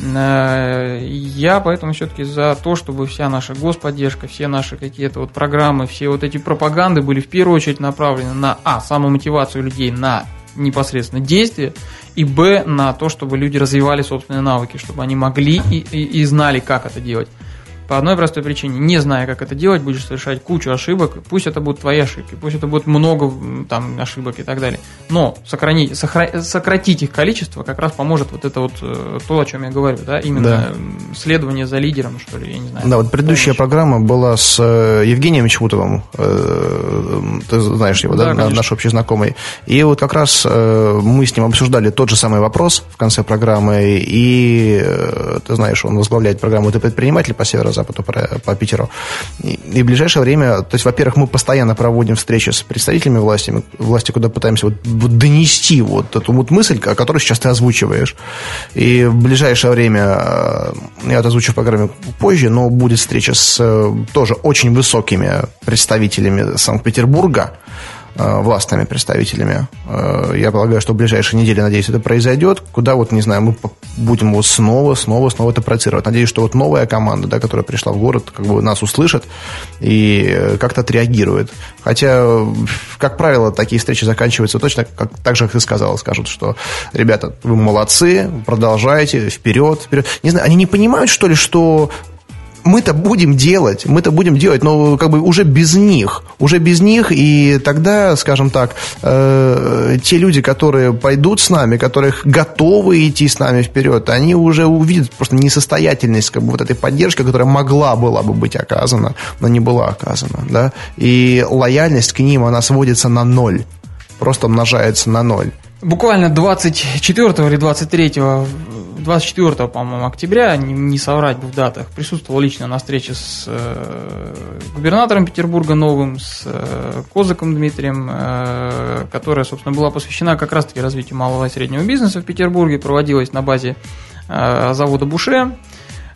Э, я поэтому все-таки за то, чтобы вся наша господдержка, все наши какие-то вот программы, все вот эти пропаганды были в первую очередь направлены на А, самомотивацию людей на непосредственно действие, и Б, на то, чтобы люди развивали собственные навыки, чтобы они могли и, и, и знали, как это делать. По одной простой причине, не зная, как это делать, будешь совершать кучу ошибок, пусть это будут твои ошибки, пусть это будет много там ошибок и так далее. Но сохранить, сохра... сократить их количество как раз поможет вот это вот э, то, о чем я говорю, да, именно да. следование за лидером, что ли, я не знаю. Да, вот предыдущая помощь. программа была с э, Евгением Чмутовым, э, ты знаешь его, да, да наш общий знакомый. И вот как раз мы с ним обсуждали тот же самый вопрос в конце программы, и ты знаешь, он возглавляет программу «Ты предприниматель» по северо западу, по Питеру. И, и в ближайшее время, то есть, во-первых, мы постоянно проводим встречи с представителями власти, власти, куда пытаемся вот, вот донести вот эту вот мысль, о которой сейчас ты озвучиваешь. И в ближайшее время, э, я это озвучу в программе позже, но будет встреча с э, тоже очень высокими представителями Санкт-Петербурга, властными представителями. Э, я полагаю, что в ближайшие недели, надеюсь, это произойдет. Куда вот, не знаю, мы будем вот снова, снова, снова это проецировать. Надеюсь, что вот новая команда, да, которая пришла в город, как бы нас услышит и э, как-то отреагирует. Хотя, как правило, такие встречи заканчиваются точно как, так же, как ты сказал, скажут, что, ребята, вы молодцы, продолжайте, вперед, вперед. Не знаю, они не понимают, что ли, что мы-то будем делать, мы-то будем делать, но как бы уже без них, уже без них, и тогда, скажем так, э, те люди, которые пойдут с нами, которые готовы идти с нами вперед, они уже увидят просто несостоятельность как бы вот этой поддержки, которая могла была бы быть оказана, но не была оказана, да, и лояльность к ним, она сводится на ноль, просто умножается на ноль. Буквально 24 или 23 24, по-моему, октября, не, не соврать бы в датах, присутствовал лично на встрече с э, губернатором Петербурга новым, с э, Козаком Дмитрием, э, которая, собственно, была посвящена как раз-таки развитию малого и среднего бизнеса в Петербурге, проводилась на базе э, завода Буше.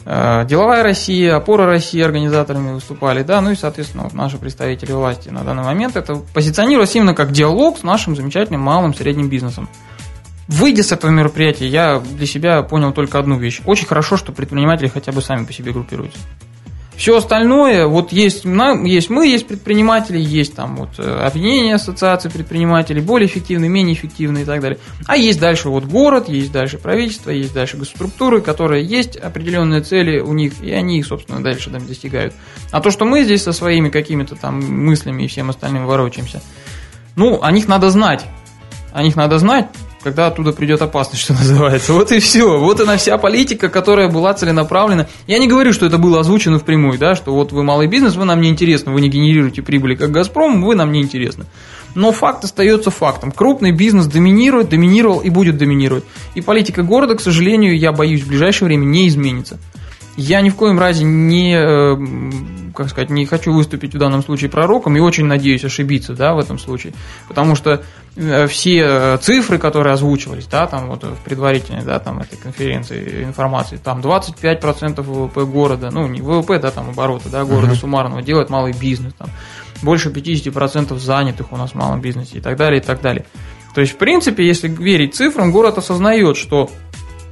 Э, Деловая Россия, Опора России организаторами выступали, да, ну и, соответственно, вот наши представители власти на данный момент это позиционировалось именно как диалог с нашим замечательным малым средним бизнесом. Выйдя с этого мероприятия, я для себя понял только одну вещь. Очень хорошо, что предприниматели хотя бы сами по себе группируются. Все остальное, вот есть, есть мы, есть предприниматели, есть там вот э, объединение ассоциаций предпринимателей, более эффективные, менее эффективные и так далее. А есть дальше вот город, есть дальше правительство, есть дальше госструктуры, которые есть определенные цели у них, и они их, собственно, дальше там достигают. А то, что мы здесь со своими какими-то там мыслями и всем остальным ворочаемся, ну, о них надо знать. О них надо знать, когда оттуда придет опасность, (laughs) что называется. Вот и все. Вот она вся политика, которая была целенаправлена. Я не говорю, что это было озвучено впрямую, да, что вот вы малый бизнес, вы нам не интересны, вы не генерируете прибыли, как Газпром, вы нам не интересны. Но факт остается фактом. Крупный бизнес доминирует, доминировал и будет доминировать. И политика города, к сожалению, я боюсь, в ближайшее время не изменится. Я ни в коем разе не, э, как сказать, не хочу выступить в данном случае пророком и очень надеюсь ошибиться, да, в этом случае, потому что все цифры, которые озвучивались, да, там вот в предварительной, да, там этой конференции информации, там 25% ВВП города, ну не ВВП, да, там обороты, да, города uh-huh. суммарного делает малый бизнес, там больше 50% занятых у нас в малом бизнесе и так далее, и так далее. То есть, в принципе, если верить цифрам, город осознает, что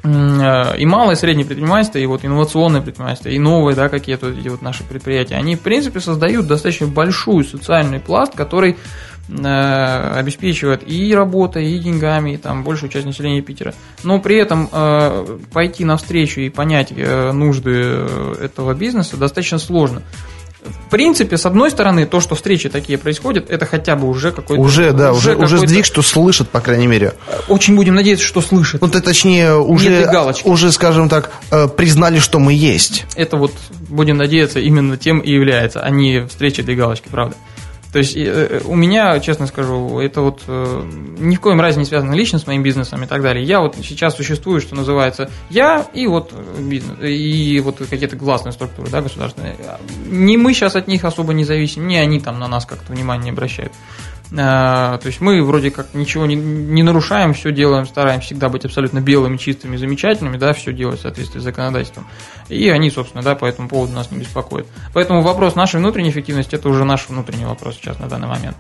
Э, и малое, и среднее предпринимательство, и вот инновационное предпринимательство, и новые, да, какие-то эти вот наши предприятия, они, в принципе, создают достаточно большую социальный пласт, который э, обеспечивает и работой, и деньгами, и там большую часть населения Питера. Но при этом э, пойти навстречу и понять э, нужды этого бизнеса достаточно сложно в принципе, с одной стороны, то, что встречи такие происходят, это хотя бы уже какой-то... Уже, да, уже, уже сдвиг, что слышат, по крайней мере. Очень будем надеяться, что слышат. Ну, ты, точнее, уже, уже, скажем так, признали, что мы есть. Это вот, будем надеяться, именно тем и является, а не встреча для галочки, правда. То есть э, э, у меня, честно скажу, это вот э, ни в коем разе не связано лично с моим бизнесом и так далее. Я вот сейчас существую, что называется, я и вот бизнес, и вот какие-то гласные структуры, да, государственные. Не мы сейчас от них особо не зависим, не они там на нас как-то внимание не обращают. А, то есть мы вроде как ничего не, не нарушаем, все делаем, стараемся всегда быть абсолютно белыми, чистыми, замечательными, да, все делать в соответствии с законодательством. И они, собственно, да, по этому поводу нас не беспокоят. Поэтому вопрос нашей внутренней эффективности это уже наш внутренний вопрос сейчас на данный момент.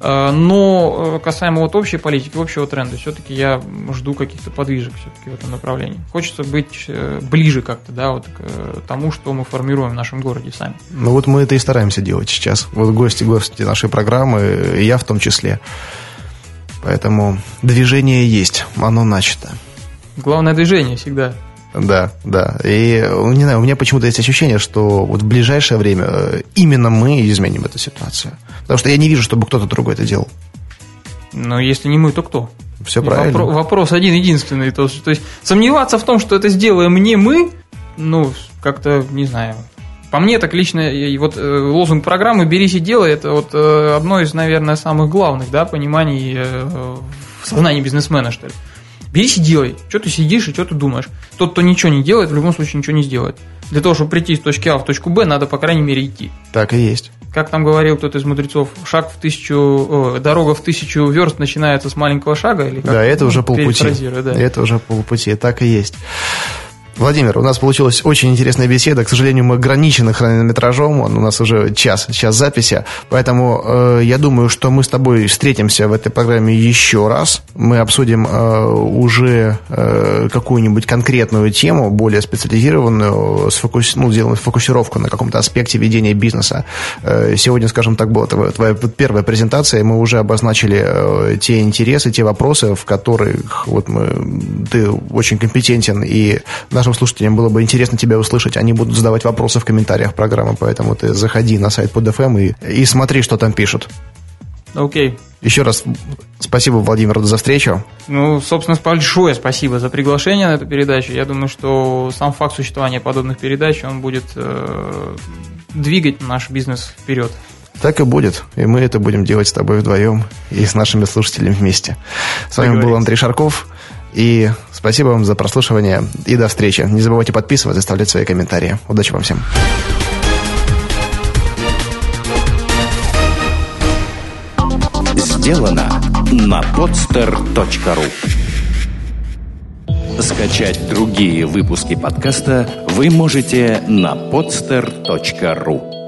Э, но э, касаемо вот общей политики, общего тренда, все-таки я жду каких-то подвижек все-таки в этом направлении. Хочется быть э, ближе как-то, да, вот к тому, что мы формируем в нашем городе сами. Ну вот мы это и стараемся делать сейчас. Вот гости, гости нашей программы, и я в том числе. Поэтому движение есть, оно начато. Главное движение всегда. Да, да. И, не знаю, у меня почему-то есть ощущение, что вот в ближайшее время именно мы изменим эту ситуацию. Потому что я не вижу, чтобы кто-то другой это делал. Но если не мы, то кто? Все правильно. Вопро- вопрос один единственный. То, то есть сомневаться в том, что это сделаем не мы, ну, как-то, не знаю. По мне так лично, и вот э, лозунг программы «Берись и делай» это вот э, одно из, наверное, самых главных, да, пониманий э, в сознании бизнесмена, что ли. Берись и делай. Что ты сидишь и что ты думаешь? Тот, кто ничего не делает, в любом случае ничего не сделает. Для того, чтобы прийти из точки А в точку Б, надо, по крайней мере, идти. Так и есть. Как там говорил кто-то из мудрецов, шаг в тысячу, о, дорога в тысячу верст начинается с маленького шага, или как? Да, это уже полпути. Да. Это уже полпути, так и есть. Владимир, у нас получилась очень интересная беседа. К сожалению, мы ограничены хронометражом. Он у нас уже час, час записи. Поэтому э, я думаю, что мы с тобой встретимся в этой программе еще раз. Мы обсудим э, уже э, какую-нибудь конкретную тему, более специализированную, сфокус... ну, сделаем фокусировку на каком-то аспекте ведения бизнеса. Э, сегодня, скажем так, была твоя, твоя первая презентация, и мы уже обозначили э, те интересы, те вопросы, в которых вот мы, ты очень компетентен, и нашим нашим слушателям было бы интересно тебя услышать. Они будут задавать вопросы в комментариях программы, поэтому ты заходи на сайт под FM и, и смотри, что там пишут. Окей. Okay. Еще раз спасибо, Владимир, за встречу. Ну, собственно, большое спасибо за приглашение на эту передачу. Я думаю, что сам факт существования подобных передач, он будет э, двигать наш бизнес вперед. Так и будет. И мы это будем делать с тобой вдвоем и с нашими слушателями вместе. С вами был Андрей Шарков. И спасибо вам за прослушивание. И до встречи. Не забывайте подписываться и оставлять свои комментарии. Удачи вам всем. Сделано на podster.ru Скачать другие выпуски подкаста вы можете на podster.ru